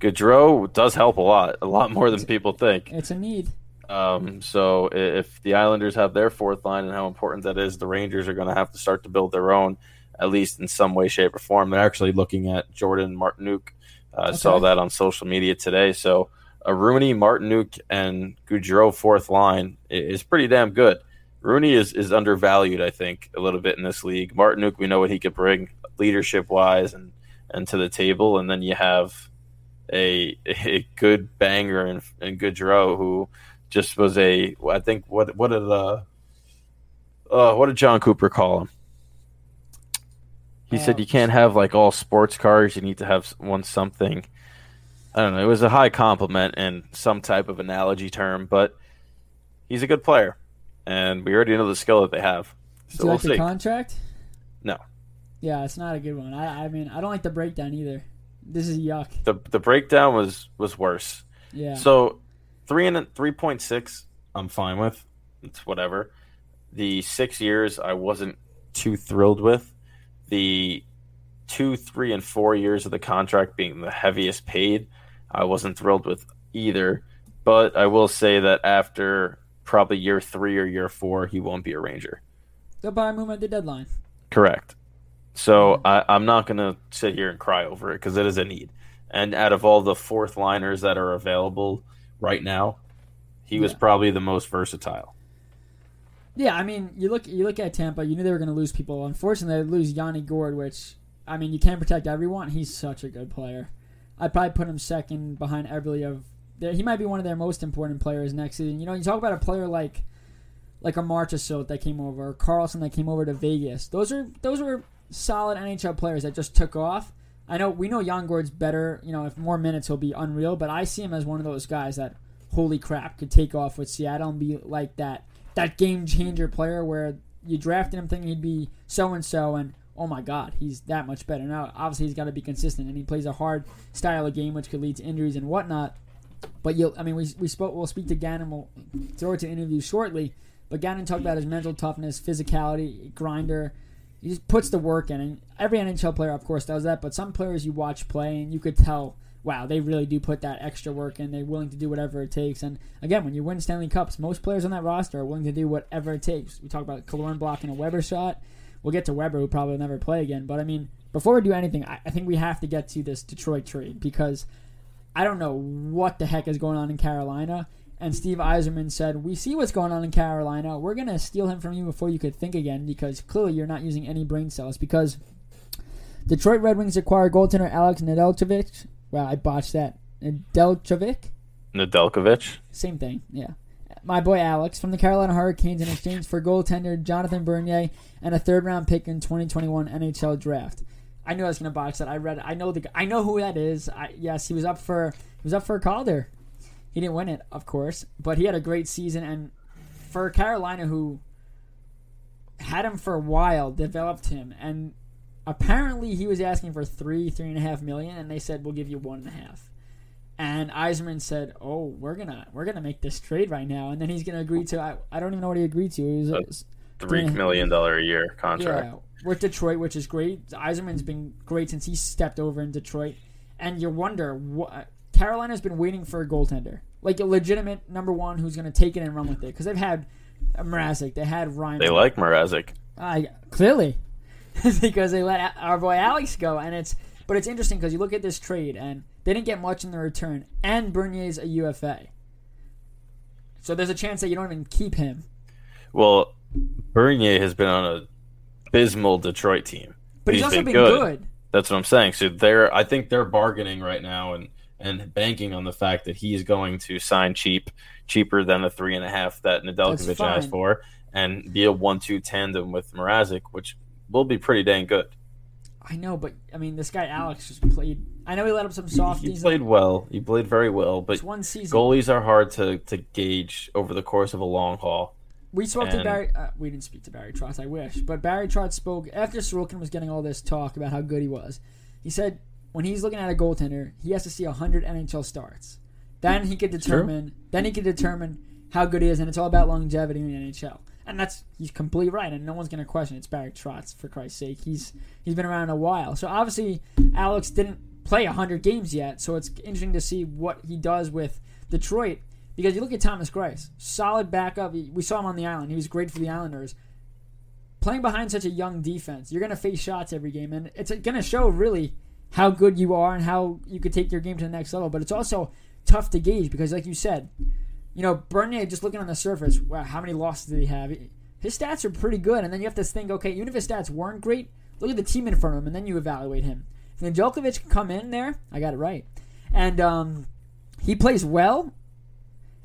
Goodrow does help a lot, a lot more than people think. It's a need. Um, so if the Islanders have their fourth line and how important that is, the Rangers are going to have to start to build their own, at least in some way, shape, or form. They're actually looking at Jordan Martinook. I uh, saw that on social media today. So a Rooney, Martinook, and Goodrow fourth line is pretty damn good. Rooney is, is undervalued, I think, a little bit in this league. Martinook, we know what he could bring leadership wise and, and to the table. And then you have a, a good banger and, and Goodrow who just was a I think what what did uh, uh what did Jon Cooper call him? He said you can't have like all sports cars. You need to have one something. I don't know. It was a high compliment and some type of analogy term, but he's a good player, and we already know the skill that they have. Do So you we'll like the see. contract? no, Yeah, it's not a good one. I, I mean, I don't like the breakdown either. This is yuck. the the breakdown was was worse. Yeah. So three and three point six, I'm fine with. it's whatever. The six years I wasn't too thrilled with. The two, three, and four years of the contract being the heaviest paid, I wasn't thrilled with either. But I will say that after probably year three or year four, he won't be a Ranger. They'll buy him at the deadline. Correct. So I, I'm not going to sit here and cry over it because it is a need. And out of all the fourth liners that are available right now, he was probably the most versatile. Yeah, I mean, you look you look at Tampa. You knew they were going to lose people. Unfortunately, they lose Yanni Gourde, which I mean, you can't protect everyone. He's such a good player. I'd probably put him second behind Eberle. Of he might be one of their most important players next season. You know, you talk about a player like like a Marchessault that came over, or Karlsson that came over to Vegas. Those are those were solid NHL players that just took off. I know we know Jan Gourde's better. You know, if more minutes he'll be unreal. But I see him as one of those guys that, holy crap, could take off with Seattle and be like that that game changer player where you drafted him thinking he'd be so and so, and oh my god, he's that much better. Now, obviously, he's got to be consistent, and he plays a hard style of game which could lead to injuries and whatnot. But you'll, I mean, we, we spoke. We'll speak to Gannon. We'll throw it to interview shortly. But Gannon talked about his mental toughness, physicality, grinder. He just puts the work in, and every NHL player, of course, does that. But some players you watch play, and you could tell, wow, they really do put that extra work in. They're willing to do whatever it takes. And again, when you win Stanley Cups, most players on that roster are willing to do whatever it takes. We talk about Killorn blocking a Weber shot. We'll get to Weber, who probably never play again. But I mean, before we do anything, I, I think we have to get to this Detroit trade because I don't know what the heck is going on in Carolina. And Steve Yzerman said, We see what's going on in Carolina. We're going to steal him from you before you could think again because clearly you're not using any brain cells. Because Detroit Red Wings acquire goaltender Alex Nedeljkovic. Wow, I botched that. Nedeljkovic? Nedeljkovic. Same thing, yeah. My boy Alex from the Carolina Hurricanes in exchange for goaltender Jonathan Bernier and a third round pick in 2021 NHL draft. I knew I was going to botch that. I read. it. I know the. I know who that is. I, yes, he was up for. He was up for a Calder. He didn't win it, of course, but he had a great season. And for Carolina, who had him for a while, developed him, and apparently he was asking for three, three and a half million, and they said we'll give you one and a half. And Yzerman said, "Oh, we're gonna we're gonna make this trade right now," and then he's gonna agree to. I, I don't even know what he agreed to. It was, it was Three million dollar a year contract. yeah, with Detroit, which is great. Yzerman's been great since he stepped over in Detroit, and you wonder what Carolina's been waiting for a goaltender, like a legitimate number one who's going to take it and run with it. Because they've had Mrazek, they had Ryan. They like Mrazek. I clearly because they let our boy Alex go, and it's but it's interesting because you look at this trade and they didn't get much in the return, and Bernier's a UFA, so there's a chance that you don't even keep him. Well, Bernier has been on a abysmal Detroit team, But he's also been good. That's what I'm saying. So they're, I think they're bargaining right now and and banking on the fact that he's going to sign cheap, cheaper than the three and a half that Nedeljkovic asked for, and be a one-two tandem with Mrazek, which will be pretty dang good. I know, but I mean, this guy Alex just played. I know he let up some softies. He played well. He played very well, but It's one season. goalies are hard to, to gauge over the course of a long haul. We spoke to Barry. Uh, we didn't speak to Barry Trotz. I wish, but Barry Trotz spoke after Sorokin was getting all this talk about how good he was. He said when he's looking at a goaltender, he has to see hundred NHL starts. Then he could determine. Then he could determine how good he is, and it's all about longevity in the NHL. And that's he's completely right, and no one's going to question it. it's Barry Trotz for Christ's sake. He's he's been around a while, so obviously Alex didn't play hundred games yet. So it's interesting to see what he does with Detroit because you look at Thomas Greiss, solid backup. We saw him on the island; he was great for the Islanders. Playing behind such a young defense, you're going to face shots every game, and it's going to show really how good you are and how you could take your game to the next level. But it's also tough to gauge because, like you said, you know, Bernier, just looking on the surface, wow, how many losses did he have? His stats are pretty good, and then you have to think, okay, even if his stats weren't great, look at the team in front of him, and then you evaluate him. If Djokovic can come in there, I got it right, and um, he plays well,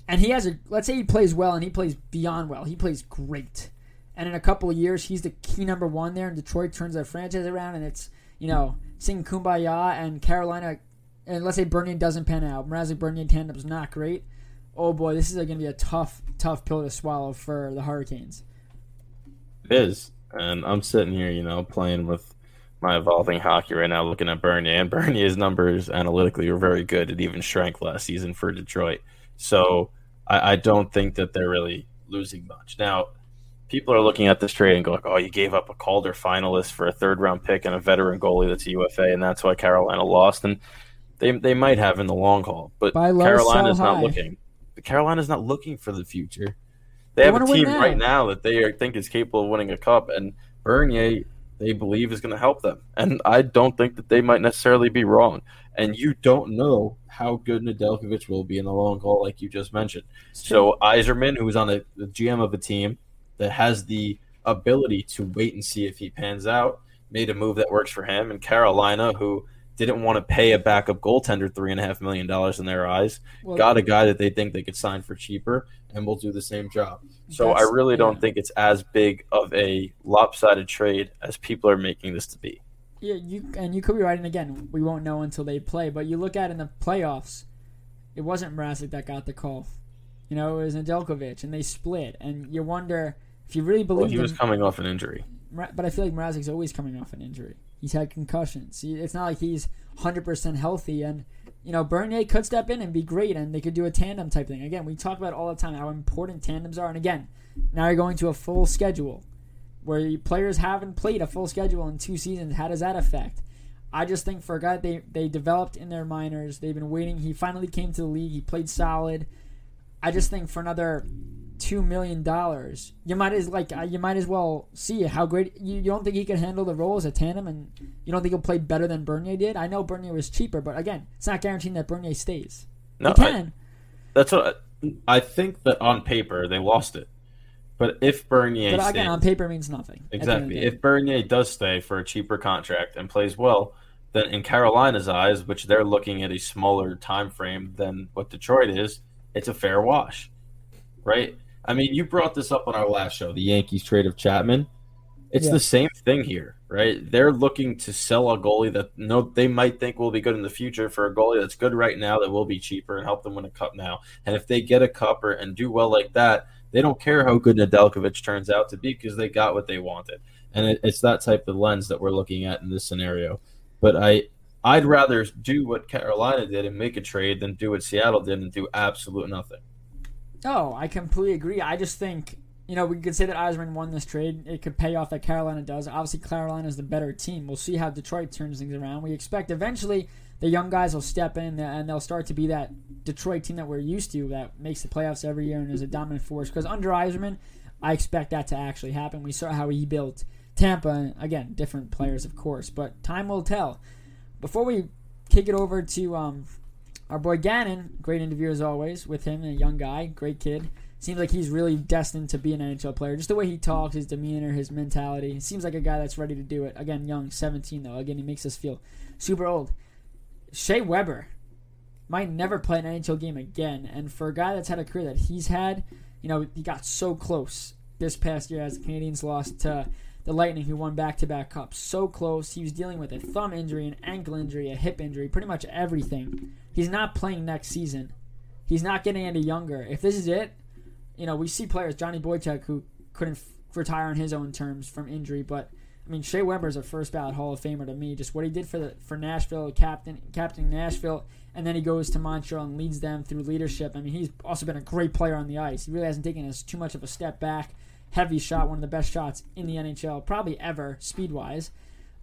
and he has a, let's say he plays well, and he plays beyond well. He plays great. And in a couple of years, he's the key number one there, and Detroit turns their franchise around, and it's, you know, sing kumbaya, and Carolina, and let's say Bernier doesn't pan out. Mrazek Bernier tandem is not great oh boy, this is going to be a tough, tough pill to swallow for the Hurricanes. It is. And I'm sitting here, you know, playing with my evolving hockey right now, looking at Bernier. And Bernier's numbers analytically were very good. It even shrank last season for Detroit. So I, I don't think that they're really losing much. Now, people are looking at this trade and go like, "Oh, you gave up a Calder finalist for a third round pick and a veteran goalie that's a UFA, and that's why Carolina lost." And they they might have in the long haul, but Carolina's sell not high. looking. Carolina's not looking for the future. They, They have a team now. right now that they are, think is capable of winning a cup, and Bernier they believe is going to help them. And I don't think that they might necessarily be wrong. And you don't know how good Nedeljkovic will be in the long haul, like you just mentioned. So Yzerman, who's on the, the GM of a team that has the ability to wait and see if he pans out, made a move that works for him. And Carolina, who didn't want to pay a backup goaltender three and a half million dollars in their eyes, Well- got a guy that they think they could sign for cheaper and will do the same job. So I really don't yeah. think it's as big of a lopsided trade as people are making this to be. Yeah, you and you could be right. And again, we won't know until they play. But you look at in the playoffs, it wasn't Mrazek that got the call. You know, it was Nedeljkovic, and they split. And you wonder if you really Well, believe he was in- coming off an injury. But I feel like Mrazek's always coming off an injury. He's had concussions. It's not like he's 100% healthy. And, you know, Bernier could step in and be great, and they could do a tandem type thing. Again, we talk about all the time how important tandems are. And again, now you're going to a full schedule where players haven't played a full schedule in two seasons. How does that affect? I just think for a guy they, they developed in their minors, they've been waiting. He finally came to the league. He played solid. I just think for another two million dollars, you might as like uh, you might as well see how great. You, you don't think he can handle the role as a tandem, and you don't think he'll play better than Bernier did. I know Bernier was cheaper, but again, it's not guaranteeing that Bernier stays. No, I-. That's what I think that on paper they lost it. But if Bernier but stays, again, on paper means nothing. at the end of the exactly, if Bernier does stay for a cheaper contract and plays well, then in Carolina's eyes, which they're looking at a smaller time frame than what Detroit is, it's a fair wash, right? I mean, you brought this up on our last show, the Yankees trade of Chapman. It's Yeah. the same thing here, right? They're looking to sell a goalie that no they might think will be good in the future for a goalie that's good right now that will be cheaper and help them win a cup now. And if they get a cup or, and do well like that, they don't care how good Nedeljkovic turns out to be because they got what they wanted. And it, it's that type of lens that we're looking at in this scenario. But I I'd rather do what Carolina did and make a trade than do what Seattle did and do absolute nothing. Oh, I completely agree. I just think you know we could say that Yzerman won this trade. It could pay off that Carolina does. Obviously, Carolina is the better team. We'll see how Detroit turns things around. We expect eventually the young guys will step in and they'll start to be that Detroit team that we're used to that makes the playoffs every year and is a dominant force. Because under Yzerman, I expect that to actually happen. We saw how he built Tampa. Again, different players, of course, but time will tell. Before we kick it over to um, our boy Gannon, great interview as always with him, a young guy, great kid. Seems like he's really destined to be an NHL player. Just the way he talks, his demeanor, his mentality. Seems like a guy that's ready to do it. Again, young, 17 though. Again, he makes us feel super old. Shea Weber might never play an NHL game again. And for a guy that's had a career that he's had, you know, he got so close this past year as the Canadiens lost to the Lightning, who won back to back cups. So close. He was dealing with a thumb injury, an ankle injury, a hip injury, pretty much everything. He's not playing next season. He's not getting any younger. If this is it, you know, we see players, Johnny Boychuk, who couldn't f- retire on his own terms from injury, but I mean, Shea Weber is a first ballot Hall of Famer to me. Just what he did for the for Nashville, captain captain Nashville, and then he goes to Montreal and leads them through leadership. I mean, he's also been a great player on the ice. He really hasn't taken us too much of a step back. Heavy shot, one of the best shots in the NHL, probably ever, speed wise.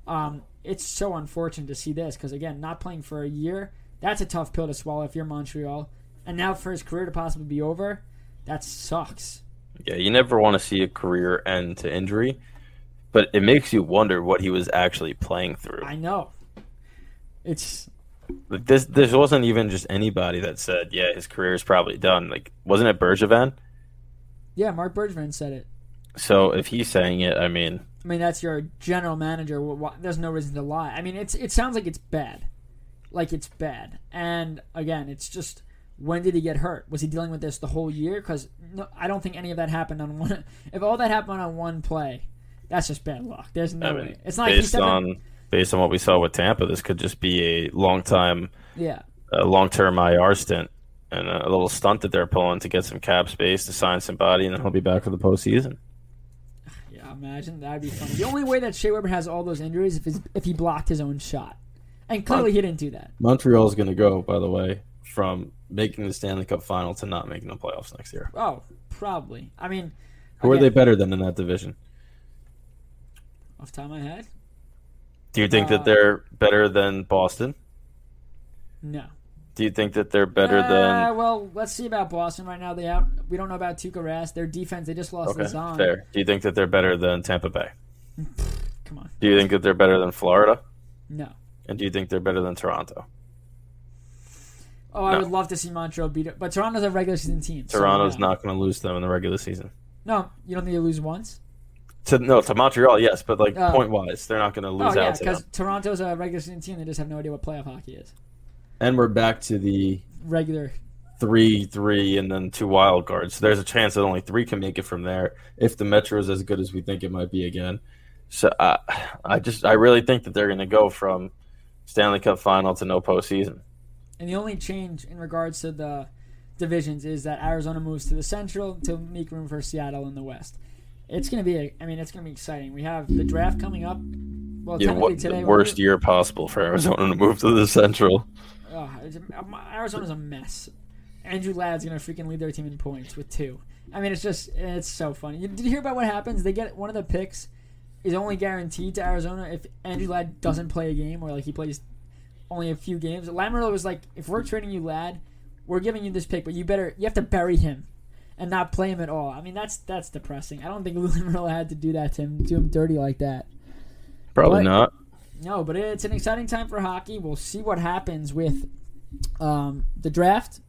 Um, it's so unfortunate to see this because again, not playing for a year, that's a tough pill to swallow if you're Montreal. And now for his career to possibly be over, that sucks. Yeah, you never want to see a career end to injury, but it makes you wonder what he was actually playing through. I know. It's Like this, this wasn't even just anybody that said, "Yeah, his career is probably done." Like, wasn't it Bergevin? yeah, Marc Bergevin said it. So if he's saying it, I mean, I mean, that's your general manager. There's no reason to lie. I mean, it's it sounds like it's bad, like it's bad. And again, it's just when did he get hurt? Was he dealing with this the whole year? Because no, I don't think any of that happened on one. If all that happened on one play, that's just bad luck. There's no I way. It's not like based stepping- on based on what we saw with Tampa, this could just be a long time, Yeah. a long term IR stint and a little stunt that they're pulling to get some cap space to sign somebody, and then he'll be back for the postseason. Yeah, imagine that'd be funny. The only way that Shea Weber has all those injuries if if he blocked his own shot, and clearly he didn't do that. Montreal's going to go, by the way, from making the Stanley Cup final to not making the playoffs next year? Oh, probably. I mean, Who are they better than in that division? Off the top of my head, Do you think Uh, that they're better than Boston? no. Do you think that they're better Uh, than well, let's see about Boston right now. They out. We don't know about Tuukka Rask. Their defense. They just lost Okay, Lauzon. fair. Do you think that they're better than Tampa Bay? Come on. Do you think that they're better than Florida? No. And do you think they're better than Toronto? Oh, I No. would love to see Montreal beat it, but Toronto's a regular season team. so, Toronto's not going to lose them in the regular season. No, you don't need to lose once. To no, to Montreal, yes, but like Uh, point wise, they're not going to lose. Oh lose yeah, out to because Toronto's a regular season team. They just have no idea what playoff hockey is. And we're back to the Regular. three, three, and then two wild cards. So there's a chance that only three can make it from there if the Metro is as good as we think it might be again. So uh, I just, I really think that they're going to go from Stanley Cup final to no postseason. And the only change in regards to the divisions is that Arizona moves to the Central to make room for Seattle in the West. It's gonna be, a, I mean, it's gonna be exciting. We have the draft coming up. Well, Yeah, what, today. the worst year possible for Arizona to move to the Central. Um, Arizona's a mess. Andrew Ladd's gonna freaking lead their team in points with two. I mean, it's just it's so funny. Did you hear about what happens? They get one of the picks is only guaranteed to Arizona if Andrew Ladd doesn't play a game or like he plays only a few games. Lamoriello was like, if we're trading you Ladd, we're giving you this pick, but you better you have to bury him and not play him at all. I mean, that's that's depressing. I don't think Lamoriello had to do that to him, do him dirty like that. Probably But- not. No, but it's an exciting time for hockey. We'll see what happens with um, the draft.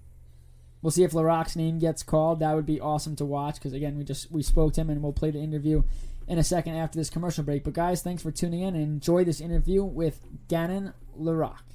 We'll see if Laroque's name gets called. That would be awesome to watch because again, we just we spoke to him and we'll play the interview in a second after this commercial break. But guys, thanks for tuning in and enjoy this interview with Gannon Laroque.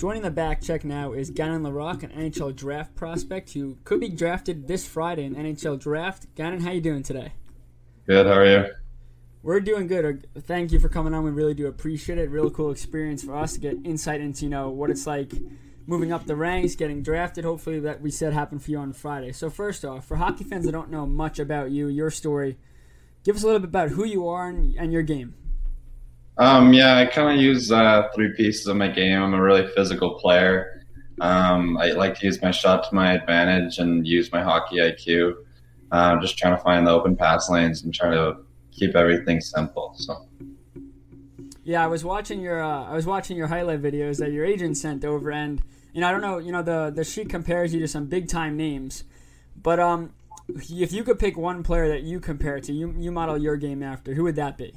Joining the back check now is Gannon Laroque, an NHL draft prospect who could be drafted this Friday in NHL draft. Gannon, how you doing today? Good. How are you? We're doing good. Uh, Thank you for coming on. We really do appreciate it. Real cool experience for us to get insight into, you know, what it's like moving up the ranks, getting drafted. Hopefully that we said happened for you on Friday. So first off, for hockey fans that don't know much about you, your story, give us a little bit about who you are and, and your game. Um, yeah, I kind of use uh, three pieces of my game. I'm a really physical player. Um, I like to use my shot to my advantage and use my hockey IQ. Um, just trying to find the open pass lanes and trying to keep everything simple. So Yeah, I was watching your uh, I was watching your highlight videos that your agent sent over, and you know I don't know, you know the the sheet compares you to some big time names, but um, if you could pick one player that you compare to, you you model your game after, who would that be?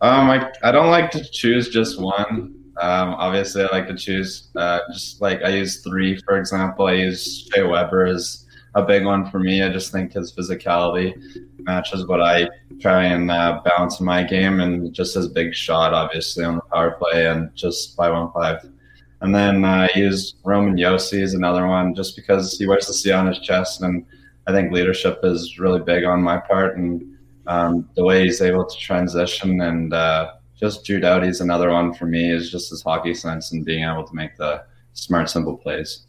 Um, I, I don't like to choose just one. Um, obviously, I like to choose uh, just like I use three, for example. I use Shea Weber as a big one for me. I just think his physicality matches what I try and uh, balance in my game, and just his big shot, obviously on the power play and just five on five. And then uh, I use Roman Josi as another one, just because he wears the C on his chest, and I think leadership is really big on my part, and um, the way he's able to transition and uh, just Drew Doughty's another one for me is just his hockey sense and being able to make the smart, simple plays.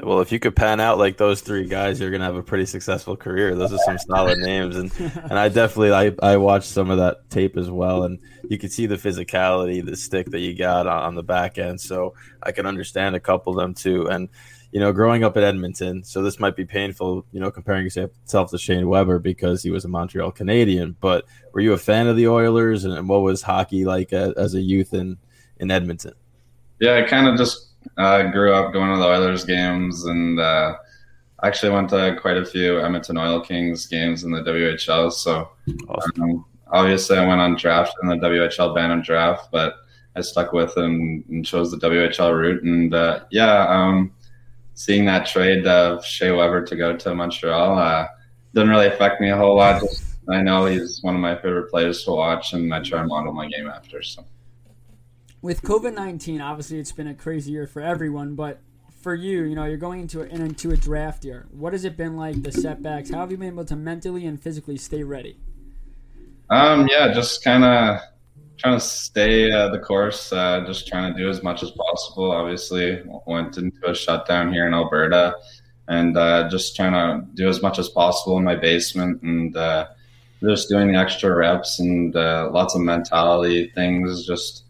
Well, if you could pan out like those three guys, you're gonna have a pretty successful career. Those are some solid names, and and I definitely I, I watched some of that tape as well, and you could see the physicality, the stick that you got on, on the back end. So I can understand a couple of them too. And you know, growing up in Edmonton, so this might be painful, you know, comparing yourself to Shea Weber because he was a Montreal Canadien. But were you a fan of the Oilers, and, and what was hockey like as, as a youth in in Edmonton? Yeah, I kind of just uh, grew up going to the Oilers games, and uh, actually went to quite a few Edmonton Oil Kings games in the WHL. So awesome. um, obviously, I went on draft in the WHL Bantam draft, but I stuck with it and, and chose the WHL route. And uh, yeah, um, seeing that trade of Shea Weber to go to Montreal uh, didn't really affect me a whole lot. Just, I know he's one of my favorite players to watch, and I try and model my game after. So. With COVID nineteen, obviously it's been a crazy year for everyone, but for you, you know, you're going into a, into a draft year. What has it been like? The setbacks. How have you been able to mentally and physically stay ready? Um, yeah, just kind of trying to stay uh, the course. Uh, just trying to do as much as possible. Obviously, went into a shutdown here in Alberta, and uh, just trying to do as much as possible in my basement and uh, just doing the extra reps and uh, lots of mentality things. Just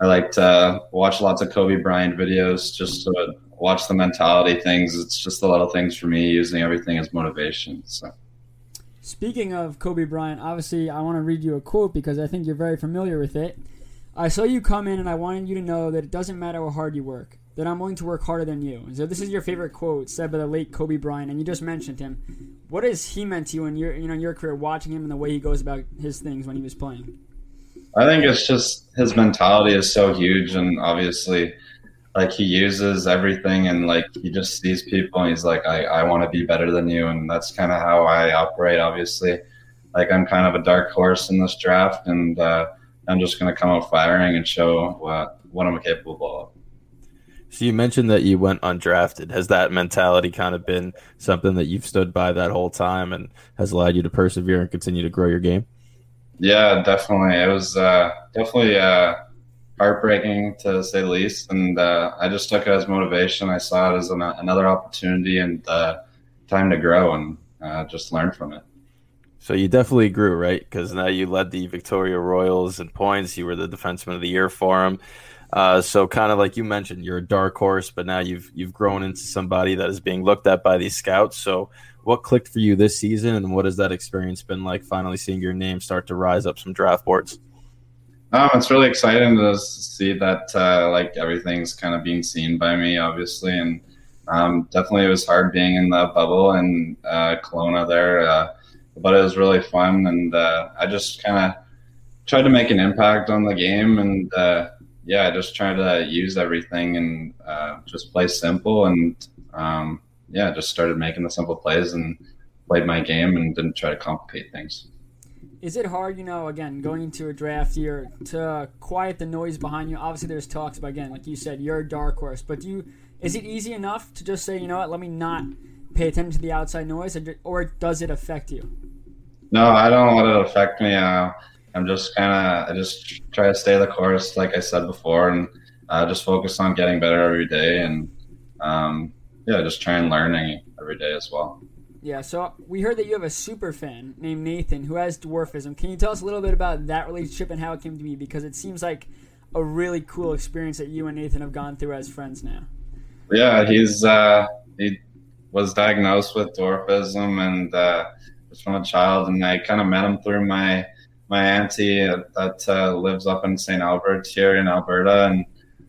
I like to watch lots of Kobe Bryant videos just to watch the mentality things. It's just the little things for me, using everything as motivation. So. Speaking of Kobe Bryant, obviously I want to read you a quote because I think you're very familiar with it. I saw you come in and I wanted you to know that it doesn't matter how hard you work, that I'm willing to work harder than you. So this is your favorite quote said by the late Kobe Bryant, and you just mentioned him. What has he meant to you in your you know in your career, watching him and the way he goes about his things when he was playing? I think it's just his mentality is so huge, and obviously like he uses everything and like he just sees people and he's like i, I want to be better than you. And that's kind of how i operate obviously. Like i'm kind of a dark horse in this draft and uh, i'm just going to come out firing and show what, what i'm capable of. So you mentioned that you went undrafted. Has that mentality kind of been something that you've stood by that whole time and has allowed you to persevere and continue to grow your game? Yeah definitely. It was uh, definitely uh, heartbreaking to say the least. And uh, I just took it as motivation. I saw it as an, another opportunity and uh, time to grow and uh, just learn from it. So you definitely grew, right? Because now you led the Victoria Royals in points. You were the defenseman of the year for them. Uh, so kind of like you mentioned, you're a dark horse, but now you've you've grown into somebody that is being looked at by these scouts. So what clicked for you this season, and what has that experience been like? Finally seeing your name start to rise up some draft boards. Um, it's really exciting to see that uh, like everything's kind of being seen by me, obviously, and um, definitely it was hard being in the bubble in uh, Kelowna there, uh, but it was really fun, and uh, I just kind of tried to make an impact on the game, and uh, yeah, I just tried to use everything and uh, just play simple, and um, yeah, just started making the simple plays and played my game and didn't try to complicate things is it hard, you know, again, going into a draft year to quiet the noise behind you? Obviously, there's talks about, again, like you said, you're a dark horse, but do you, is it easy enough to just say, you know what, let me not pay attention to the outside noise, or does it affect you? No, I don't let it affect me. Uh, I'm just kind of, I just try to stay the course, like I said before, and uh, just focus on getting better every day, and um, yeah, just try and learning every day as well. Yeah, so we heard that you have a super fan named Nathan who has dwarfism. Can you tell us a little bit about that relationship and how it came to be? Because it seems like a really cool experience that you and Nathan have gone through as friends now. Yeah, he's uh, he was diagnosed with dwarfism and uh, was from a child, and I kind of met him through my my auntie that uh, lives up in St. Albert here in Alberta, and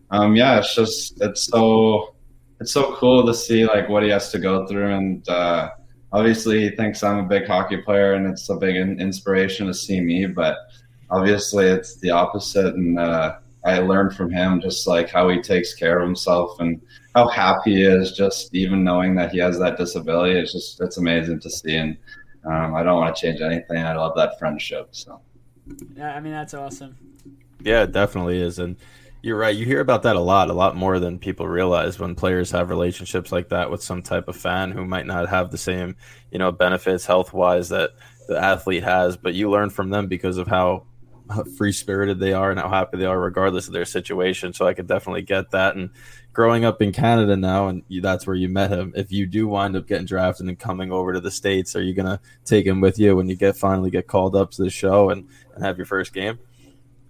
um, yeah, it's just it's so it's so cool to see like what he has to go through and uh, obviously he thinks I'm a big hockey player and it's a big inspiration to see me, but obviously it's the opposite. And uh, I learned from him just like how he takes care of himself and how happy he is just even knowing that he has that disability. It's just, it's amazing to see. And um, I don't want to change anything. I love that friendship. So, yeah, I mean, that's awesome. Yeah, it definitely is. And, you're right. You hear about that a lot, a lot more than people realize when players have relationships like that with some type of fan who might not have the same, you know, benefits health wise that the athlete has, but you learn from them because of how free spirited they are and how happy they are regardless of their situation. So I could definitely get that. And growing up in Canada now, and that's where you met him. If you do wind up getting drafted and coming over to the states, are you gonna take him with you when you get finally get called up to the show and, and have your first game?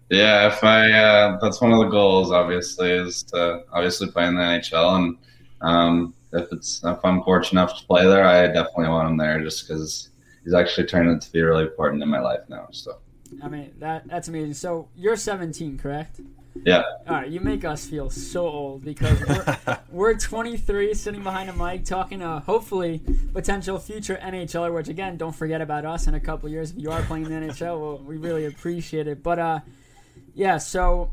Yeah, if I uh, that's one of the goals, obviously, is to obviously play in the NHL, and um, if it's if I'm fortunate enough to play there, I definitely want him there, just because he's actually turned out to be really important in my life now. So, I mean that that's amazing. So you're 17, correct? Yeah. All right, you make us feel so old because we're, we're 23 sitting behind a mic talking to hopefully potential future NHLer, which again, don't forget about us in a couple years. If you are playing in the NHL, well, we really appreciate it. But uh, yeah, so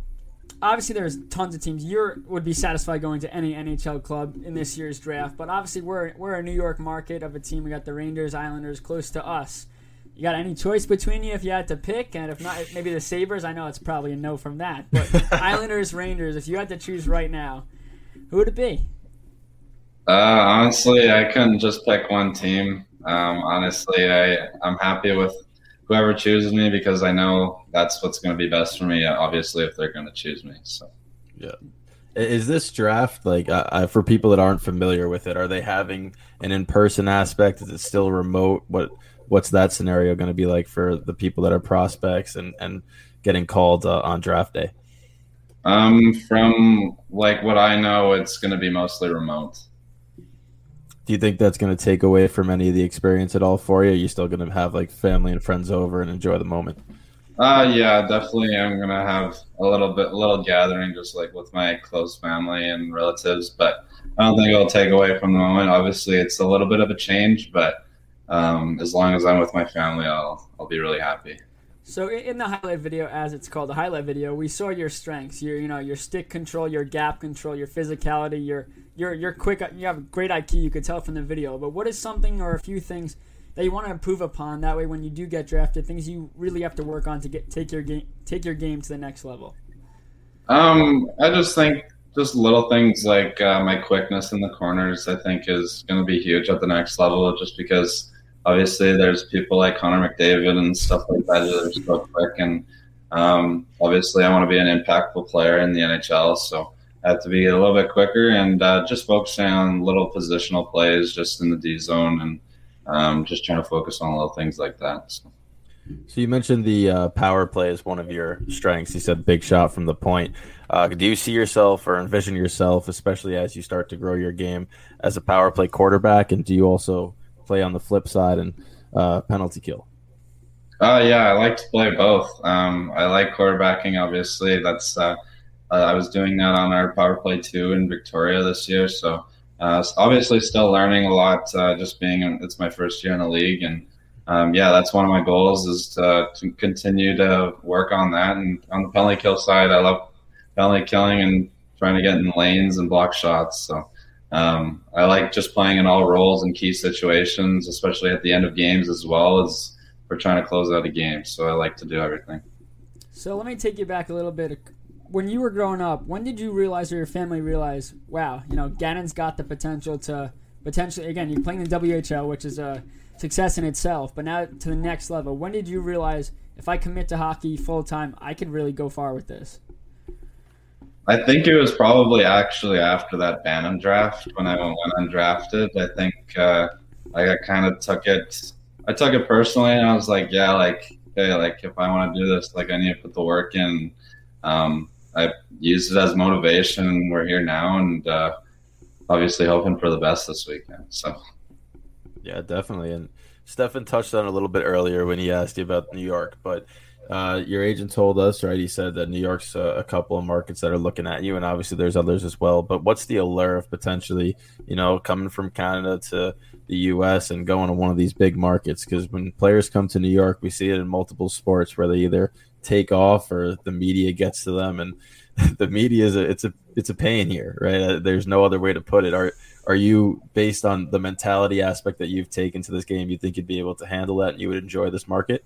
obviously there's tons of teams. You would be satisfied going to any NHL club in this year's draft, but obviously we're we're a New York market of a team. We got the Rangers, Islanders close to us. You got any choice between you if you had to pick, and if not, maybe the Sabres. I know it's probably a no from that, but Islanders, Rangers. If you had to choose right now, who would it be? Uh, honestly, I couldn't just pick one team. Um, honestly, I I'm happy with whoever chooses me because I know that's what's going to be best for me. Obviously, if they're going to choose me, so yeah. Is this draft like uh, for people that aren't familiar with it? Are they having an in-person aspect? Is it still remote? What what's that scenario going to be like for the people that are prospects and and getting called uh, on draft day? Um, from like what I know, it's going to be mostly remote. Do you think that's going to take away from any of the experience at all for you? Are you still going to have like family and friends over and enjoy the moment? Uh, yeah, definitely. I'm gonna have a little bit, a little gathering, just like with my close family and relatives. But I don't think it'll take away from the moment. Obviously, it's a little bit of a change, but um, as long as I'm with my family, I'll I'll be really happy. So in the highlight video, as it's called, the highlight video, we saw your strengths. Your you know your stick control, your gap control, your physicality, your your your quick. You have great IQ. You could tell from the video. But what is something or a few things that you want to improve upon? That way, when you do get drafted, things you really have to work on to get take your game take your game to the next level. Um, I just think just little things like uh, my quickness in the corners. I think is going to be huge at the next level, just because obviously there's people like Connor McDavid and stuff like that that are so quick and um, obviously I want to be an impactful player in the NHL so I have to be a little bit quicker and uh, just focusing on little positional plays just in the D zone and um, just trying to focus on little things like that. So. So you mentioned the uh, power play as one of your strengths. You said big shot from the point. Uh, do you see yourself or envision yourself, especially as you start to grow your game, as a power play quarterback? And do you also play on the flip side and uh, penalty kill? Uh, yeah, I like to play both. Um, I like quarterbacking. Obviously, that's uh, uh, I was doing that on our power play two in Victoria this year. So uh, obviously, still learning a lot. Uh, just being it's my first year in the league, and um, yeah, that's one of my goals is to, to, continue to work on that. And on the penalty kill side, I love penalty killing and trying to get in lanes and block shots. So um, I like just playing in all roles in key situations, especially at the end of games as well as we're trying to close out a game. So I like to do everything. So let me take you back a little bit. When you were growing up, when did you realize or your family realize, wow, you know, Gannon's got the potential to potentially, again, you're playing the WHL, which is a success in itself, but now to the next level. When did you realize if I commit to hockey full time, I could really go far with this? I think it was probably actually after that Bantam draft when I went undrafted. I think uh, like I kind of took it. I took it personally, and I was like, yeah, like hey, like if I want to do this, like I need to put the work in. Um, I used it as motivation, we're here now, and uh, obviously hoping for the best this weekend. So, yeah, definitely. And Stefan touched on a little bit earlier when he asked you about New York, but uh, your agent told us, right? He said that New York's a, a, couple of markets that are looking at you, and obviously there's others as well. But what's the allure of potentially, you know, coming from Canada to the U.S. and going to one of these big markets? Because when players come to New York, we see it in multiple sports where they either take off or the media gets to them, and the media is a it's a it's a pain here, right? Uh, there's no other way to put it. Are are you based on the mentality aspect that you've taken to this game? You think you'd be able to handle that, and you would enjoy this market?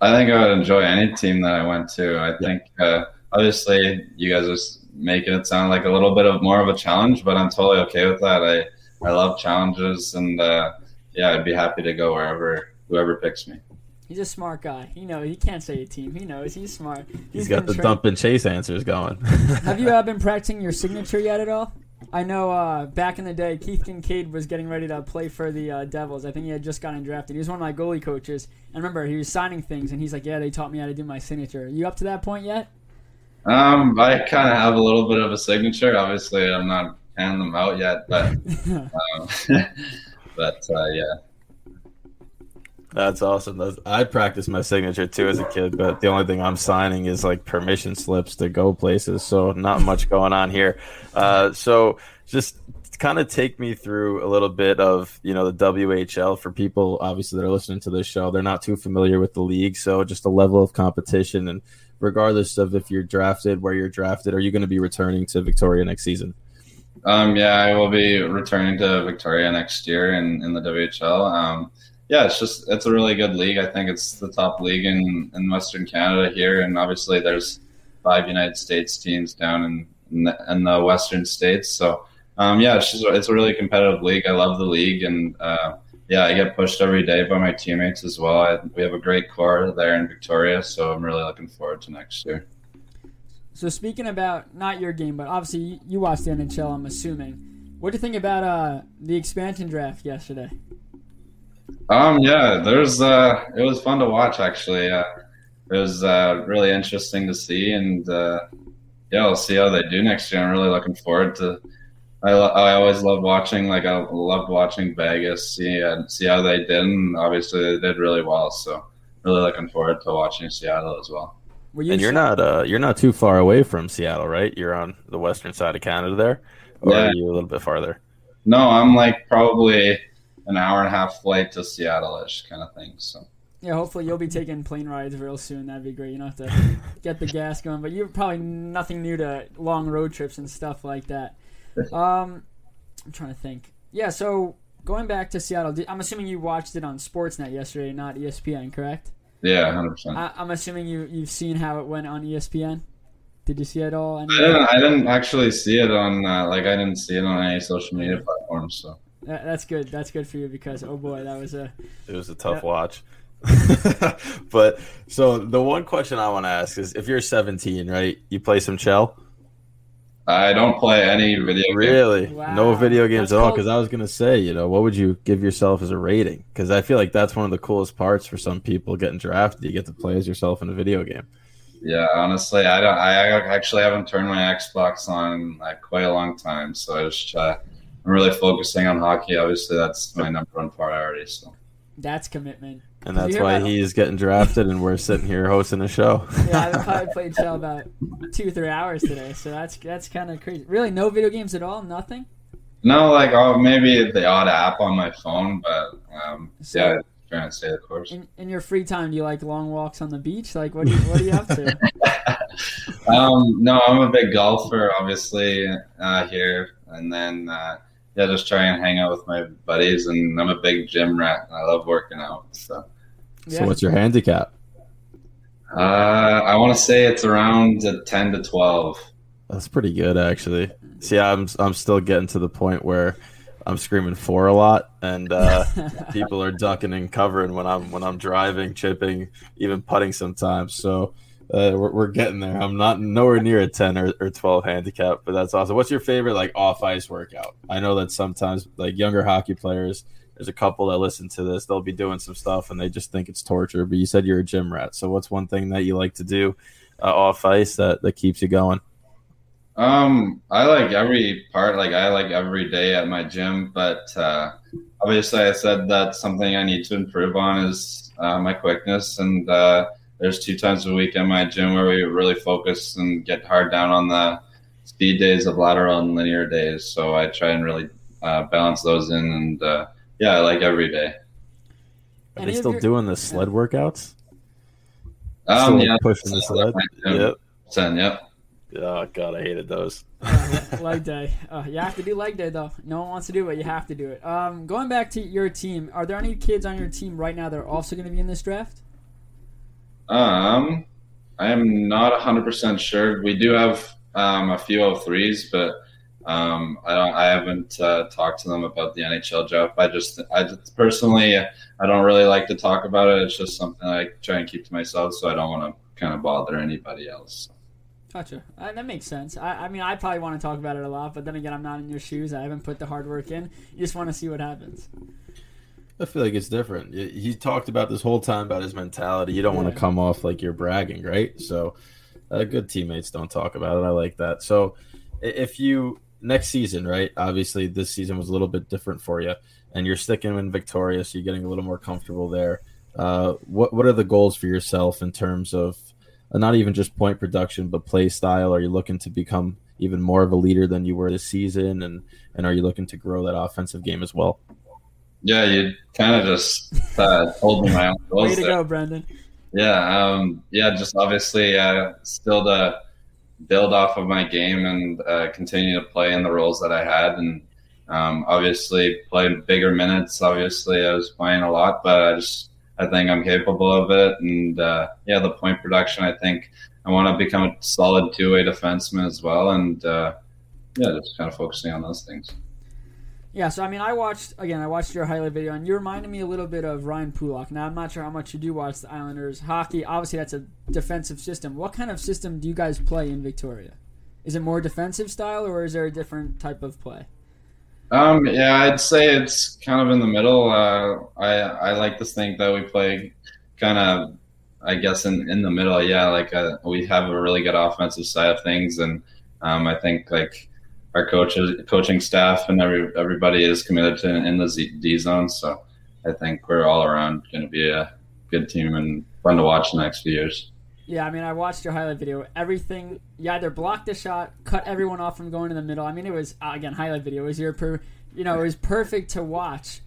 I think I would enjoy any team that I went to. I think uh, obviously you guys are making it sound like a little bit of more of a challenge, but I'm totally okay with that. I I love challenges, and uh, yeah, I'd be happy to go wherever whoever picks me. He's a smart guy. You know, he can't say a team. He knows he's smart. he's, he's got the dump and chase answers going. Have you uh, been practicing your signature yet at all? I know uh, back in the day, Keith Kinkaid was getting ready to play for the uh, Devils. I think he had just gotten drafted. He was one of my goalie coaches. And remember, he was signing things, and he's like, "Yeah, they taught me how to do my signature." Are you up to that point yet? Um, I kind of have a little bit of a signature. Obviously, I'm not handing them out yet, but um, but uh, yeah. That's awesome. That's, I practiced my signature too as a kid, but the only thing I'm signing is like permission slips to go places. So not much going on here. Uh, so just kind of take me through a little bit of you know the WHL for people obviously that are listening to this show. They're not too familiar with the league, so just a level of competition and regardless of if you're drafted, where you're drafted, are you going to be returning to Victoria next season? Um, yeah, I will be returning to Victoria next year in, in the WHL. Um, yeah, it's just it's a really good league. I think it's the top league in, in Western Canada here, and obviously there's five United States teams down in in the, in the Western states. So um, yeah, it's just it's a really competitive league. I love the league, and uh, yeah, I get pushed every day by my teammates as well. I, we have a great core there in Victoria, so I'm really looking forward to next year. So speaking about not your game, but obviously you, watched the NHL. I'm assuming. What do you think about uh, the expansion draft yesterday? Um, yeah, there's uh, it was fun to watch actually. Uh, it was uh, really interesting to see, and uh, yeah, we'll see how they do next year. I'm really looking forward to. I, I always love watching like I loved watching Vegas, see uh, see how they did, and obviously they did really well. So really looking forward to watching Seattle as well. You and you're not uh, you're not too far away from Seattle, right? You're on the western side of Canada there, or yeah. are you a little bit farther? No, I'm like probably an hour and a half flight to Seattle-ish kind of thing. So yeah, hopefully you'll be taking plane rides real soon. That'd be great. You don't have to get the gas going, but you're probably nothing new to long road trips and stuff like that. Um, I'm trying to think. Yeah, so going back to Seattle, I'm assuming you watched it on Sportsnet yesterday, not ESPN, correct? Yeah, hundred percent. I'm assuming you you've seen how it went on ESPN. Did you see it all? I didn't, I didn't actually see it on uh, like I didn't see it on any social media platforms. So that's good. That's good for you because oh boy, that was a it was a tough watch. but so the one question I want to ask is, if you're 17, right, you play some Chel. I don't play any video. Really, wow. no video games that's at all. Because I was gonna say, you know, what would you give yourself as a rating? Because I feel like that's one of the coolest parts for some people getting drafted. You get to play as yourself in a video game. Yeah, honestly, I don't. I actually haven't turned my Xbox on like quite a long time, so I just try. I'm really focusing on hockey. Obviously, that's my number one priority. So that's commitment. And that's why he's getting drafted, and we're sitting here hosting a show. yeah, I've probably played Chel about two, or three hours today, so that's that's kind of crazy. Really, no video games at all, nothing. No, like oh, maybe the odd app on my phone, but um, so, yeah, trying to stay the course. In, in, your free time, do you like long walks on the beach? Like, what do you, what are you up to? um, no, I'm a big golfer, obviously uh, here, and then. Uh, yeah, just try and hang out with my buddies. And I'm a big gym rat. And I love working out. So, yeah. so what's your handicap? Uh, I want to say it's around a ten to twelve. That's pretty good, actually. See, I'm I'm still getting to the point where I'm screaming for a lot, and uh, people are ducking and covering when I'm when I'm driving, chipping, even putting sometimes. So uh, we're, we're getting there. I'm not nowhere near a 10 or, or 12 handicap, but that's awesome. What's your favorite like off ice workout? I know that sometimes like younger hockey players, there's a couple that listen to this, they'll be doing some stuff and they just think it's torture. But you said you're a gym rat, so what's one thing that you like to do uh, off ice that that keeps you going? Um, I like every part. Like I like every day at my gym, but uh, obviously, I said that something I need to improve on is uh, my quickness and. Uh, there's two times a week in my gym where we really focus and get hard down on the speed days of lateral and linear days. So I try and really uh, balance those in, and uh, yeah, I like every day. Are they still doing the sled workouts? Um, yeah, pushing the sled. Yep. Ten, yep. Oh god, I hated those. uh, leg day. Uh, you have to do leg day though. No one wants to do it. You have to do it. Um, going back to your team, are there any kids on your team right now that are also going to be in this draft? Um, I am not hundred percent sure. We do have um, a few O3s, but um, I. I haven't uh, talked to them about the NHL draft. I just, I just personally, I don't really like to talk about it. It's just something I try and keep to myself, so I don't want to kind of bother anybody else. Gotcha. Uh, that makes sense. I, I mean, I probably want to talk about it a lot, but then again, I'm not in your shoes. I haven't put the hard work in. You just want to see what happens. I feel like it's different. He talked about this whole time about his mentality. You don't want to come off like you're bragging, right? So, uh, good teammates don't talk about it. I like that. So, if you next season, right? Obviously, this season was a little bit different for you, and you're sticking in Victoria, so you're getting a little more comfortable there. uh, what what are the goals for yourself in terms of uh, not even just point production, but play style? Are you looking to become even more of a leader than you were this season, and and are you looking to grow that offensive game as well? Yeah, you kind of just uh, told me my own goals. Way to there. go, Brendan. Yeah, um, yeah, just obviously uh, still to build off of my game and uh, continue to play in the roles that I had, and um, obviously play bigger minutes. Obviously, I was playing a lot, but I just I think I'm capable of it, and uh, yeah, the point production. I think I want to become a solid two way defenseman as well, and uh, yeah, just kind of focusing on those things. Yeah, so I mean, I watched again. I watched your highlight video, and you reminded me a little bit of Ryan Pulock. Now, I'm not sure how much you do watch the Islanders hockey. Obviously, that's a defensive system. What kind of system do you guys play in Victoria? Is it more defensive style, or is there a different type of play? Um, yeah, I'd say it's kind of in the middle. Uh, I I like to think that we play kind of, I guess, in, in the middle. Yeah, like uh, we have a really good offensive side of things, and um, I think like our coaches, coaching staff, and every everybody is committed to in the Z, D zone. So I think we're all around going to be a good team and fun to watch the next few years. Yeah, I mean, I watched your highlight video. Everything, you either blocked the shot, cut everyone off from going in the middle. I mean, it was uh, again highlight video. It was your, per, you know, it was perfect to watch.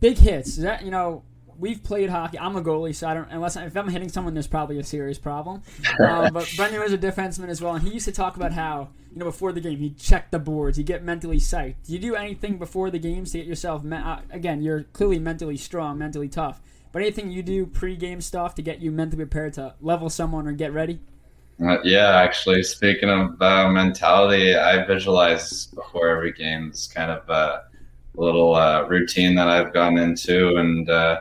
Big hits. That you know, we've played hockey. I'm a goalie, so I don't. Unless if I'm hitting someone, there's probably a serious problem. Um, but Brendan was a defenseman as well, and he used to talk about how you know before the game he'd check the boards, he'd get mentally psyched. Do you do anything before the games to get yourself? Me- uh, again, you're clearly mentally strong, mentally tough. But anything you do pre-game stuff to get you mentally prepared to level someone or get ready? Uh, yeah, actually, speaking of uh, mentality, I visualize before every game. It's kind of a little uh, routine that I've gotten into, and uh,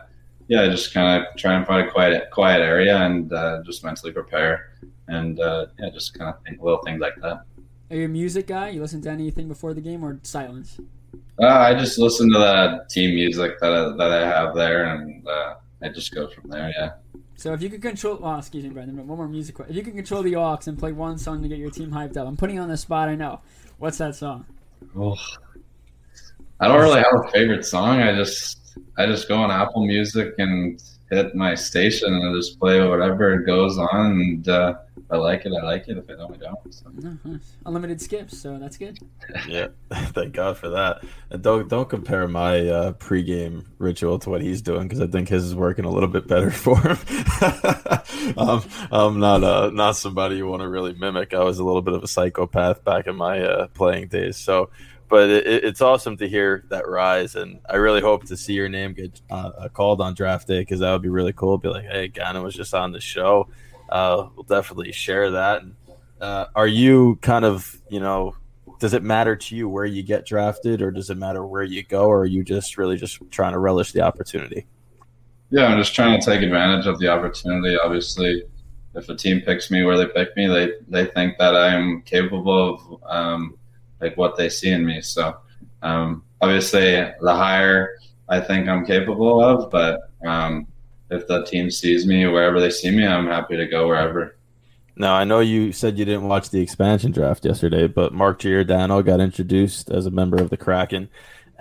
yeah, just kind of try and find a quiet, quiet area and uh, just mentally prepare, and uh, yeah, just kind of think little things like that. Are you a music guy? You listen to anything before the game or silence? Uh, I just listen to the team music that I, that I have there, and uh, I just go from there. Yeah. So if you could control, well, excuse me, Brendan, but one more music. If you could control the aux and play one song to get your team hyped up, I'm putting you on the spot. I know. What's that song? Oh, I don't really have a favorite song. I just I just go on Apple Music and hit my station and I just play whatever goes on. And uh, if I like it, I like it. If I don't, I don't. So. Uh-huh. Unlimited skips, so that's good. yeah, thank God for that. And don't don't compare my uh, pregame ritual to what he's doing because I think his is working a little bit better for him. um, I'm not uh, not somebody you want to really mimic. I was a little bit of a psychopath back in my uh, playing days, so. But it, it's awesome to hear that rise, and I really hope to see your name get uh, called on draft day because that would be really cool. Be like, hey, Gannon was just on the show. Uh, we'll definitely share that. Uh, are you kind of you know does it matter to you where you get drafted or does it matter where you go or are you just really just trying to relish the opportunity yeah i'm just trying to take advantage of the opportunity obviously if a team picks me where they pick me they they think that i'm capable of um, like what they see in me. So um, obviously the higher i think i'm capable of but um, if the team sees me wherever they see me i'm happy to go wherever. Now, I know you said you didn't watch the expansion draft yesterday, but Mark Giordano got introduced as a member of the Kraken,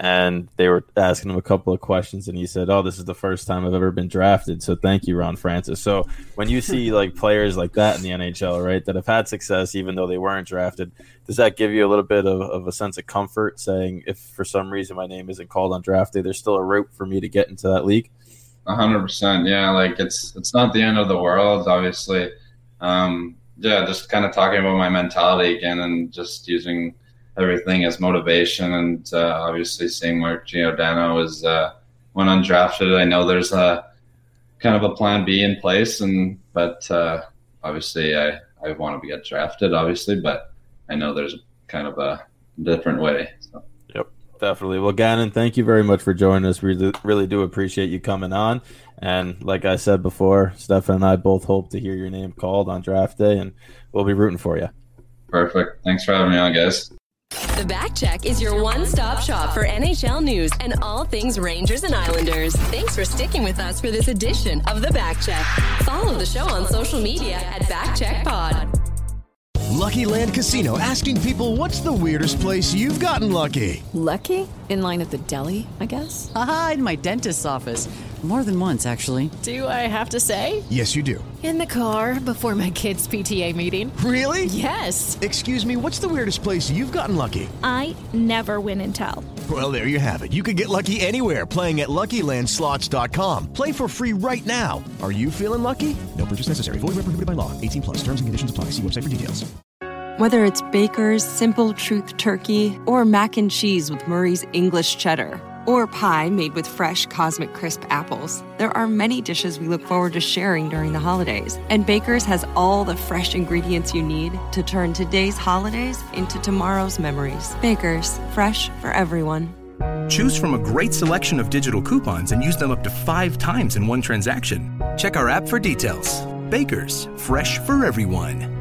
and they were asking him a couple of questions, and he said, "Oh, this is the first time I've ever been drafted." So, thank you, Ron Francis. So, when you see like players like that in the NHL, right, that have had success even though they weren't drafted, does that give you a little bit of, of a sense of comfort, saying, if for some reason my name isn't called on draft day, there's still a route for me to get into that league? hundred percent, yeah. Like it's it's not the end of the world, obviously um, yeah, just kind of talking about my mentality again and just using everything as motivation and uh, obviously seeing Mark Giordano is uh, went undrafted. I know there's a kind of a plan B in place, and but uh, obviously I I want to get drafted, obviously, but I know there's kind of a different way. So. Yep, definitely. Well, Gannon, thank you very much for joining us. We really, really do appreciate you coming on. And like I said before, Stefan and I both hope to hear your name called on draft day, and we'll be rooting for you. Perfect. Thanks for having me on, guys. The Back Check is your one stop shop for NHL news and all things Rangers and Islanders. Thanks for sticking with us for this edition of The Back Check. Follow the show on social media at BackCheckPod. Lucky Land Casino asking people what's the weirdest place you've gotten lucky? Lucky? In line at the deli, I guess? Aha, in my dentist's office. More than once, actually. Do I have to say? Yes, you do. In the car before my kids' PTA meeting. Really? Yes. Excuse me, what's the weirdest place you've gotten lucky? I never win and tell. Well, there you have it. You can get lucky anywhere playing at LuckyLandSlots.com. Play for free right now. Are you feeling lucky? No purchase necessary. Void where prohibited by law. 18 plus. Terms and conditions apply. See website for details. Whether it's Baker's Simple Truth Turkey or mac and cheese with Murray's English Cheddar or pie made with fresh Cosmic Crisp apples, there are many dishes we look forward to sharing during the holidays. And Baker's has all the fresh ingredients you need to turn today's holidays into tomorrow's memories. Baker's, fresh for everyone. Choose from a great selection of digital coupons and use them up to five times in one transaction. Check our app for details. Baker's, fresh for everyone.